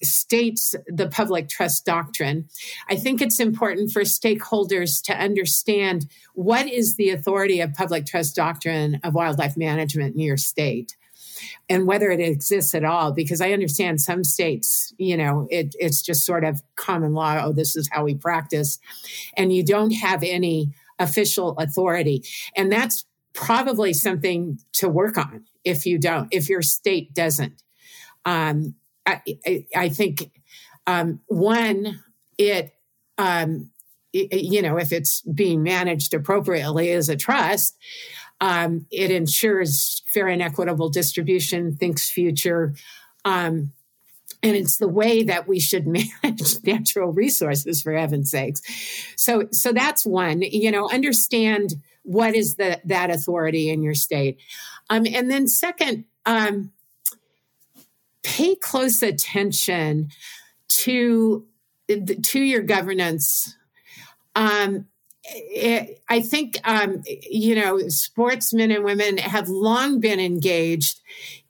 states the public trust doctrine. I think it's important for stakeholders to understand what is the authority of public trust doctrine of wildlife management in your state and whether it exists at all because i understand some states you know it, it's just sort of common law oh this is how we practice and you don't have any official authority. And that's probably something to work on if you don't if your state doesn't. Um, I, I, I, think um, one it um, you know if it's being managed appropriately as a trust um, it ensures fair and equitable distribution, thinks future. Um, and it's the way that we should *laughs* manage natural resources for heaven's sakes. So, so that's one, you know, understand what is the, that authority in your state. Um, and then second, um, pay close attention to, to your governance um, I think, um, you know, sportsmen and women have long been engaged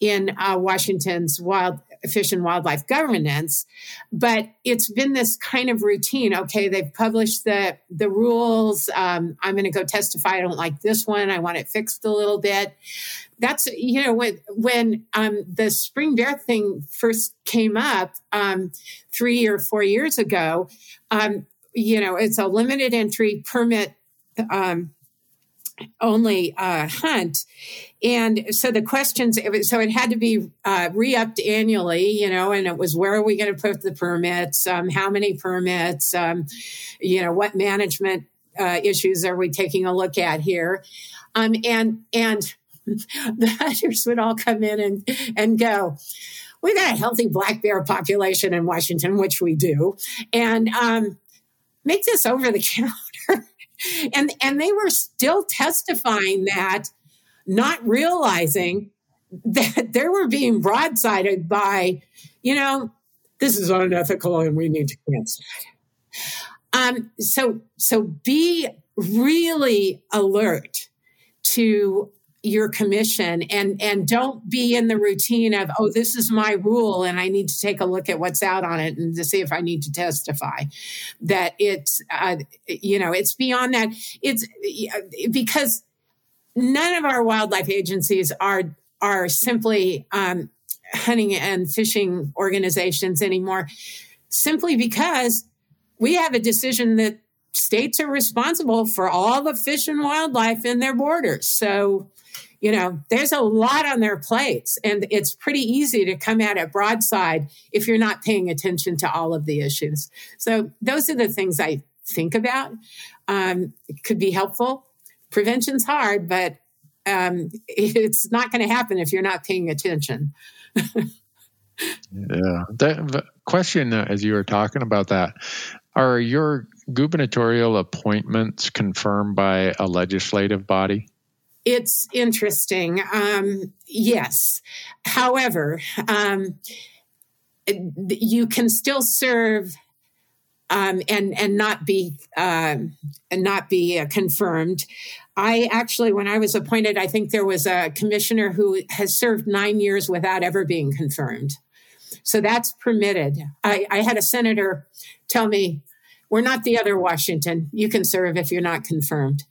in uh, Washington's wild fish and wildlife governance, but it's been this kind of routine. Okay, they've published the the rules. Um, I'm going to go testify. I don't like this one. I want it fixed a little bit. That's you know when when um, the spring bear thing first came up um, three or four years ago. You know, it's a limited entry permit um, only uh, hunt. And so the questions, so it had to be uh, re upped annually, you know, and it was where are we going to put the permits? Um, how many permits? Um, you know, what management uh, issues are we taking a look at here? Um, and, and *laughs* the hunters would all come in and, and go, we got a healthy black bear population in Washington, which we do. And, um, make this over the *laughs* counter. And and they were still testifying that not realizing that they were being broadsided by you know this is unethical and we need to cancel. It um, so so be really alert to your commission and and don't be in the routine of oh this is my rule and i need to take a look at what's out on it and to see if i need to testify. That it's uh, you know it's beyond that. It's because none of our wildlife agencies are are simply um, hunting and fishing organizations anymore simply because we have a decision that states are responsible for all the fish and wildlife in their borders so you know, there's a lot on their plates, and it's pretty easy to come at it broadside if you're not paying attention to all of the issues. So, those are the things I think about. Um, could be helpful. Prevention's hard, but um, *laughs* it's not going to happen if you're not paying attention. *laughs* yeah. The question, uh, as you were talking about that, are your gubernatorial appointments confirmed by a legislative body? it's interesting. Um, yes. However, um, you can still serve um, and and not be uh, and not be uh, confirmed. I actually, when I was appointed, I think there was a commissioner who has served nine years without ever being confirmed. So that's permitted. I, I had a senator tell me, "We're not the other Washington. You can serve if you're not confirmed."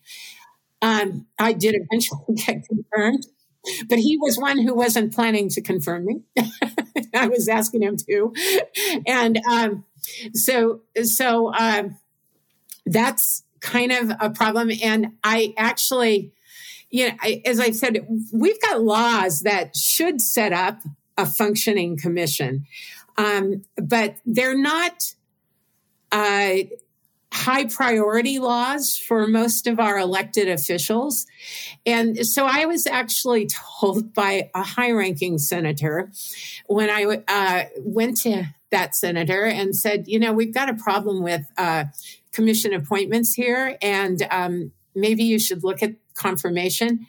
Um, I did eventually *laughs* get confirmed, but he was one who wasn't planning to confirm me. *laughs* I was asking him to, and um, so so um, that's kind of a problem. And I actually, you know, I, as I said, we've got laws that should set up a functioning commission, um, but they're not. Uh, high priority laws for most of our elected officials. And so I was actually *laughs* told by a high ranking senator when I uh, went to that senator and said, you know, we've got a problem with uh, commission appointments here, and um, maybe you should look at confirmation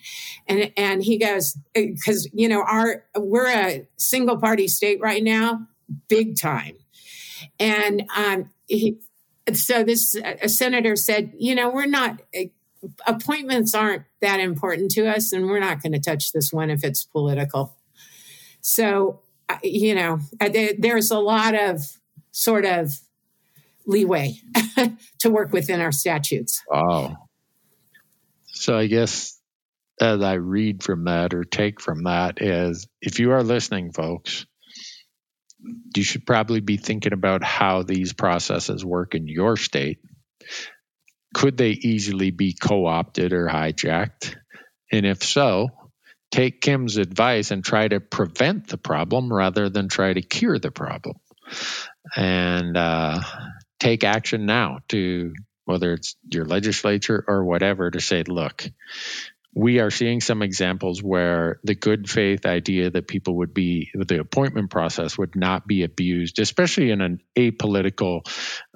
and and he goes because you know our we're a single party state right now big time and um, he so this a senator said, you know, we're not appointments aren't that important to us, and we're not going to touch this one if it's political. So, you know, there's a lot of sort of leeway *laughs* to work within our statutes. Wow. So I guess as I read from that or take from that is if you are listening, folks, you should probably be thinking about how these processes work in your state. Could they easily be co opted or hijacked? And if so, take Kim's advice and try to prevent the problem rather than try to cure the problem. And uh, take action now to whether it's your legislature or whatever to say, look, we are seeing some examples where the good faith idea that people would be the appointment process would not be abused, especially in an apolitical,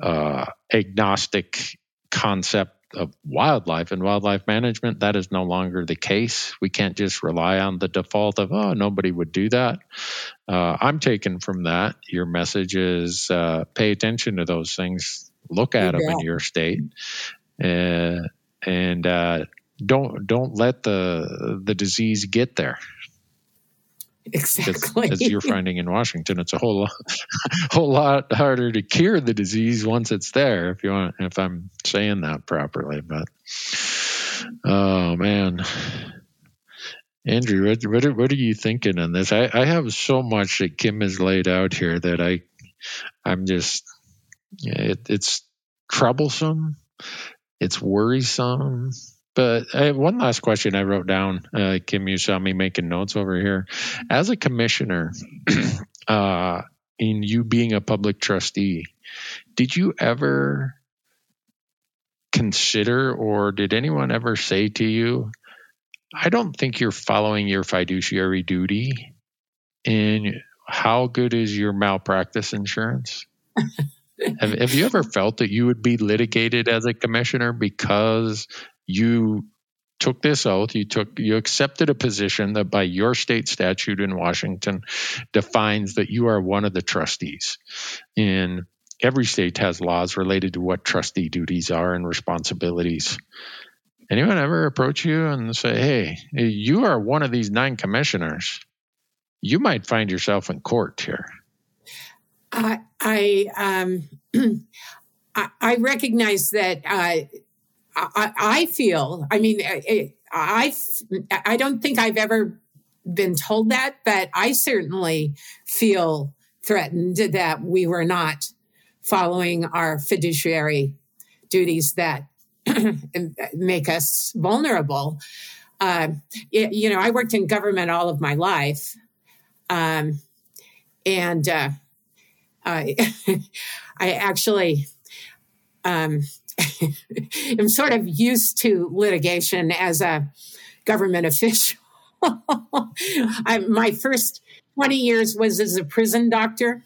uh, agnostic concept of wildlife and wildlife management. That is no longer the case. We can't just rely on the default of oh nobody would do that. Uh, I'm taken from that. Your message is uh, pay attention to those things. Look at them in your state. Uh, and uh, don't don't let the the disease get there. exactly. As you're finding in Washington, it's a whole lot, *laughs* whole lot harder to cure the disease once it's there. If you want, if I'm saying that properly, but oh man, Andrew, what what are, what are you thinking on this? I, I have so much that Kim has laid out here that I I'm just it, it's troublesome, it's worrisome. But I have one last question I wrote down. Uh, Kim, you saw me making notes over here. As a commissioner, *clears throat* uh, in you being a public trustee, did you ever consider or did anyone ever say to you, I don't think you're following your fiduciary duty. And how good is your malpractice insurance? *laughs* have, have you ever felt that you would be litigated as a commissioner because you took this oath you took you accepted a position that by your state statute in Washington defines that you are one of the trustees. And every state has laws related to what trustee duties are and responsibilities. Anyone ever approach you and say hey you are one of these nine commissioners. You might find yourself in court here. I I um, *clears throat* I, recognize that uh, I, I feel. I mean, I, I I don't think I've ever been told that, but I certainly feel threatened that we were not following our fiduciary duties that *clears throat* make us vulnerable. Uh, you know, I worked in government all of my life. Um, and uh, I, *laughs* I actually um, *laughs* am sort of used to litigation as a government *laughs* official. I, my first 20 years was as a prison doctor.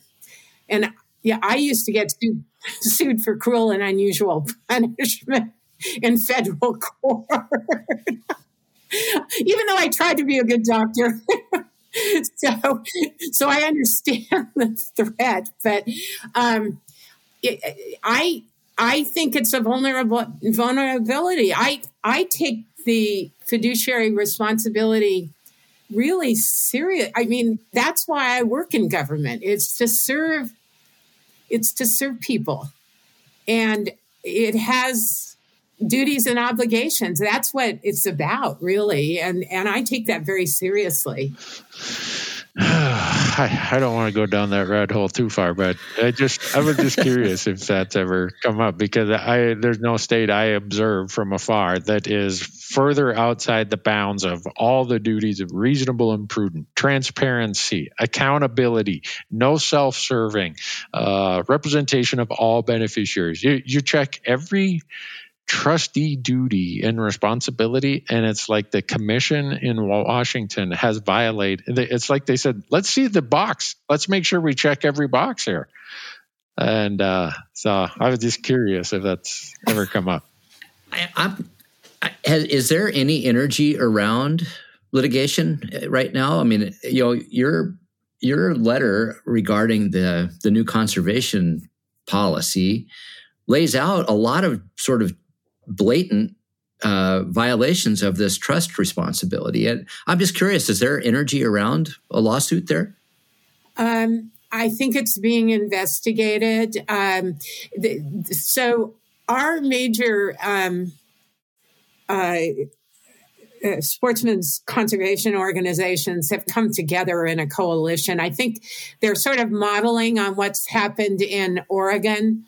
And yeah, I used to get sued, *laughs* sued for cruel and unusual punishment in federal court. Even though I tried to be a good doctor. so, so I understand the threat, but um, it, I I think it's a vulnerable vulnerability. I I take the fiduciary responsibility really serious. I mean, that's why I work in government. It's to serve. It's to serve people, and it has duties and obligations. That's what it's about, really. And and I take that very seriously. *sighs* I, I don't want to go down that rat hole too far, but I just I was just curious if *laughs* that's ever come up because I there's no state I observe from afar that is further outside the bounds of all the duties of reasonable and prudent, transparency, accountability, no self-serving, uh, representation of all beneficiaries. You you check every trustee duty and responsibility and it's like the commission in washington has violated it's like they said let's see the box. Let's make sure we check every box here. And uh, so i was just curious if that's ever come up. I, I, is there any energy around litigation right now? I mean you know your your letter regarding the the new conservation policy lays out a lot of sort of blatant uh, violations of this trust responsibility. And I'm just curious: is there energy around a lawsuit there? Um, I think it's being investigated. Um, so our major um, uh, uh, sportsmen's conservation organizations have come together in a coalition. I think they're sort of modeling on what's happened in Oregon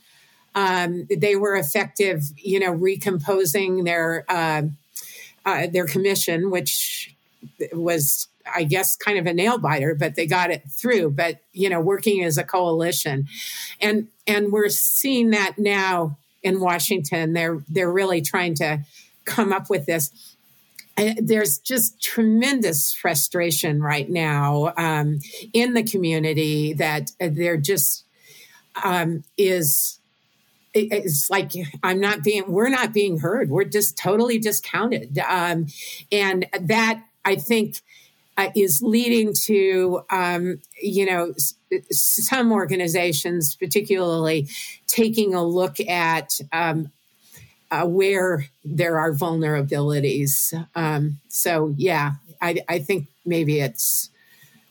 um, they were effective, you know, recomposing their uh, uh, their commission, which was, I guess, kind of a nail biter, but they got it through. But you know, working as a coalition, and and we're seeing that now in Washington. They're they're really trying to come up with this. There's just tremendous frustration right now um, in the community that there just um, is it's like I'm not being, we're not being heard. We're just totally discounted. Um, and that I think uh, is leading to, um, you know, s- some organizations, particularly taking a look at um, uh, where there are vulnerabilities. Um, so, yeah, I, I think maybe it's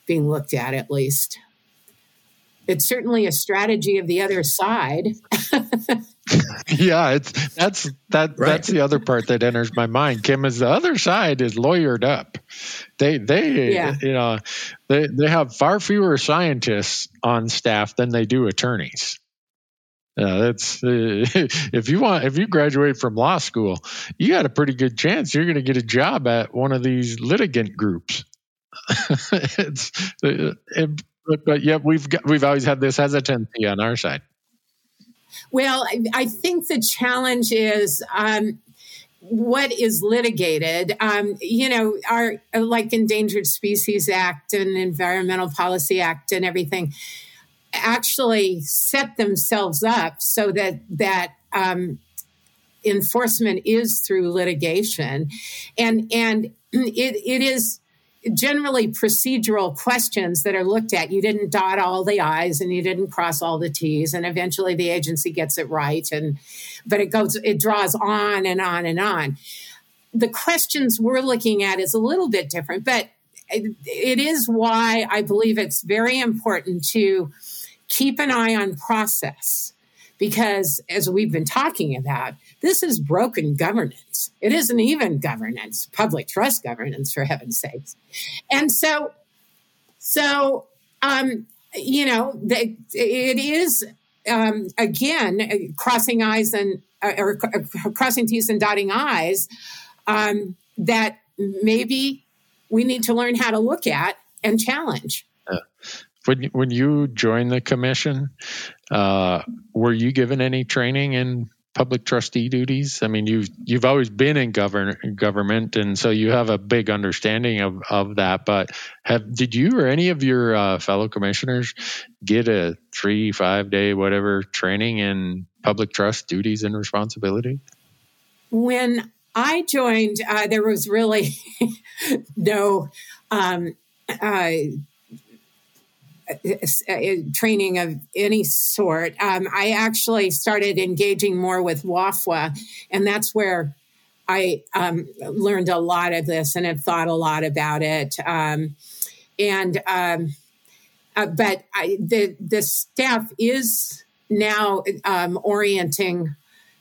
being looked at, at least. It's certainly a strategy of the other side. *laughs* yeah, it's that's that Right. that's the other part that enters my mind. Kim is the other side is lawyered up. They they Yeah. you know they they have far fewer scientists on staff than they do attorneys. Yeah, that's uh, *laughs* if you want if you graduate from law school, you got a pretty good chance you're going to get a job at one of these litigant groups. *laughs* it's uh, it, but, but yet we've got, we've always had this hesitancy on our side. Well, I, I think the challenge is um, what is litigated. Um, you know, our like Endangered Species Act and Environmental Policy Act and everything actually set themselves up so that that um, enforcement is through litigation, and and *clears throat* it, it is generally procedural questions that are looked at. You didn't dot all the I's and you didn't cross all the T's, and eventually the agency gets it right. And but it goes, it draws on and on and on. The questions we're looking at is a little bit different, but it, it is why I believe it's very important to keep an eye on process because as we've been talking about this is broken governance. It isn't even governance public trust governance for heaven's sakes. And so so um you know the, it is um again crossing eyes and uh, or uh, crossing t's and dotting i's um that maybe we need to learn how to look at and challenge When when you joined the commission, uh, were you given any training in public trustee duties? I mean, you've you've always been in govern, government, and so you have a big understanding of, of that. But have did you or any of your uh, fellow commissioners get a three, five day, whatever training in public trust duties and responsibility? when I joined, uh, there was really *laughs* no um, uh, training of any sort. Um, I actually started engaging more with WAFWA, and that's where I um, learned a lot of this and have thought a lot about it. Um, and um, uh, but I, the the staff is now um, orienting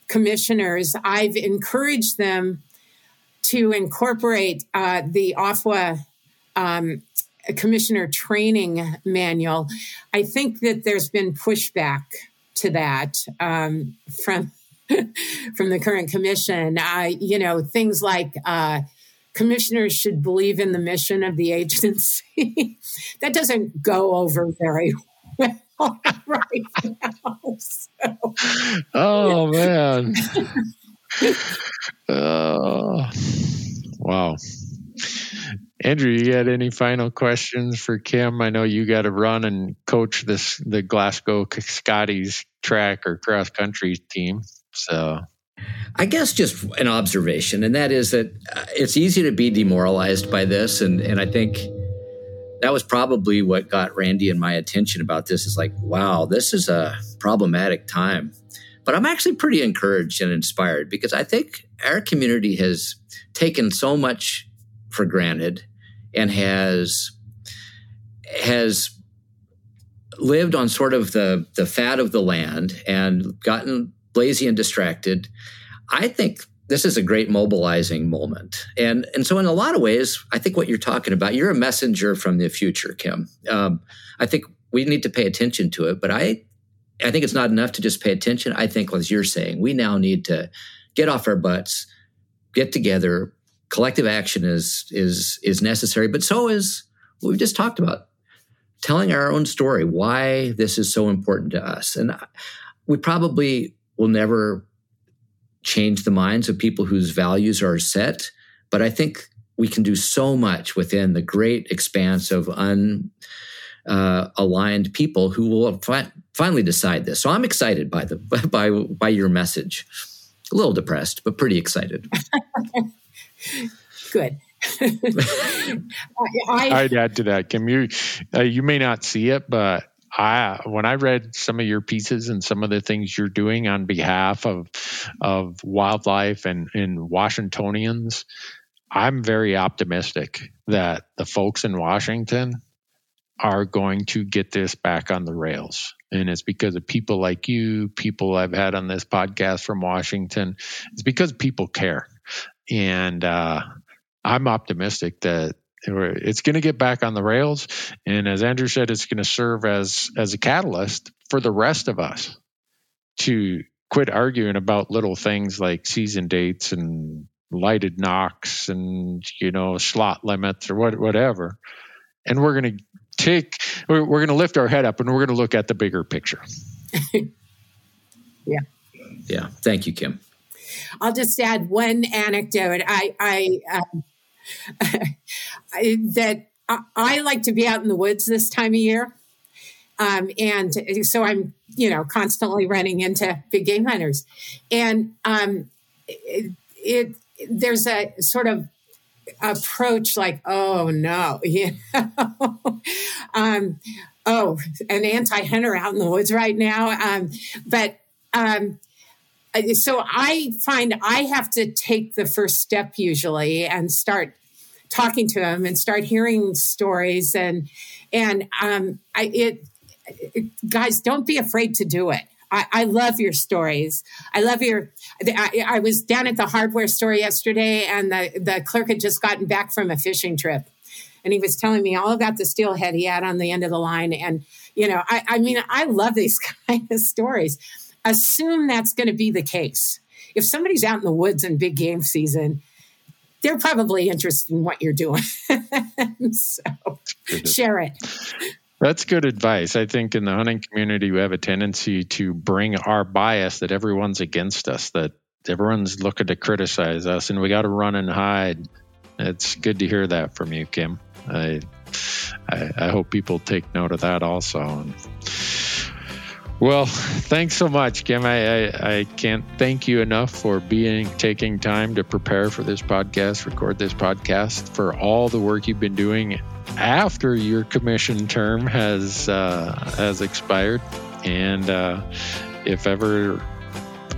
commissioners. I've encouraged them to incorporate uh, the AFWA um, commissioner training manual. I think that there's been pushback to that um, from *laughs* from the current commission. Uh, you know, things like uh, commissioners should believe in the mission of the *laughs* agency. that doesn't go over very well *laughs* right now. So. Oh man. oh, wow. Andrew, you got any final questions for Kim? I know you got to run and coach this the Glasgow Scotties track or cross country team. So I guess just an observation, and that is that uh, it's easy to be demoralized by this, and and I think that was probably what got Randy and my attention about this. Is like, wow, this is a problematic time, but I'm actually pretty encouraged and inspired because I think our community has taken so much for granted and has has lived on sort of the the fat of the land and gotten lazy and distracted. I think this is a great mobilizing moment. And, and so, in a lot of ways, I think what you're talking about, you're a messenger from the future, Kim. Um, I think we need to pay attention to it, but I, I think it's not enough to just pay attention. I think, as you're saying, we now need to get off our butts, get together. Collective action is is is necessary, but so is what we just talked about. Telling our own story, why this is so important to us, and we probably will never change the minds of people whose values are set. But I think we can do so much within the great expanse of unaligned uh, people who will fi- finally decide this. So I'm excited by the *laughs* by by your message. A little depressed, but pretty excited. *laughs* Good. *laughs* I, I'd add to that, Kim. You uh, you may not see it, but I when I read some of your pieces and some of the things you're doing on behalf of of wildlife and, and Washingtonians, I'm very optimistic that the folks in Washington are going to get this back on the rails. And it's because of people like you, people I've had on this podcast from Washington. It's because people care. And uh, I'm optimistic that it's going to get back on the rails. And as Andrew said, it's going to serve as, as a catalyst for the rest of us to quit arguing about little things like season dates and lighted nocks and you know slot limits or what, whatever. And we're going to take we're, we're going to lift our head up and we're going to look at the bigger picture. *laughs* Yeah. Yeah. Thank you kim i'll just add one anecdote. I i um, *laughs* that I, I, like to be out in the woods this time of year. Um, and so i'm you know constantly running into big game hunters. And um, it, it there's a sort of approach like, oh no, *laughs* you know, um, oh, an anti-hunter out in the woods right now. Um, but um, so I find I have to take the first step usually and start talking to them and start hearing stories and and um, I, it, it guys don't be afraid to do it I, I, love your stories. I love your. I, I, was down at the hardware store yesterday, and the, the clerk had just gotten back from a fishing trip, and he was telling me all about the steelhead he had on the end of the line. And you know, I, I mean, I love these *laughs* kind of stories. Assume that's going to be the case. If somebody's out in the woods in big game season, they're probably interested in what you're doing. *laughs* so share it. That's good advice. I think in the hunting community, we have a tendency to bring our bias that everyone's against us, that everyone's looking to criticize us, and we got to run and hide. It's good to hear that from you, Kim. I, I, I hope people take note of that also. Well, *laughs* thanks so much, Kim. I, I, I, can't thank you enough for being taking time to prepare for this podcast, record this podcast, for all the work you've been doing after your commission term has uh, has expired, and uh, if ever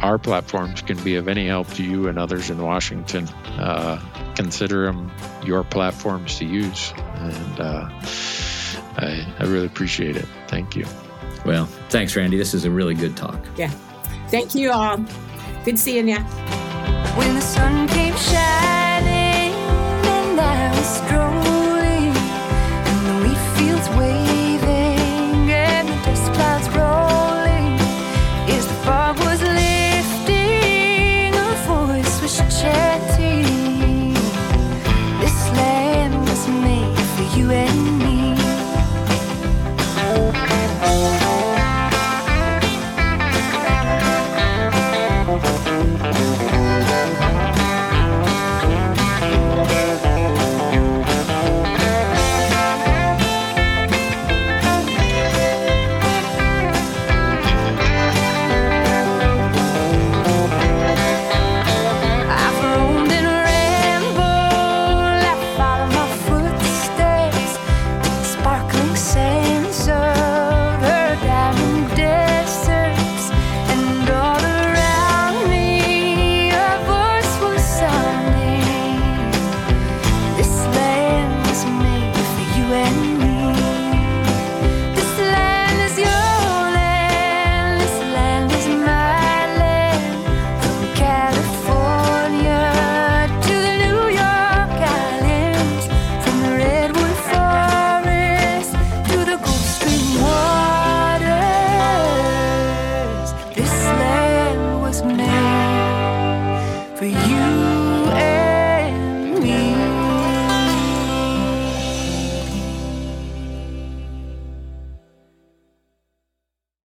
our platforms can be of any help to you and others in Washington, uh, consider them your platforms to use, and uh, I, I really appreciate it. Thank you. Well, thanks, Randy. This is a really good talk. Yeah. Thank you all. Good seeing you. When the sun came shining.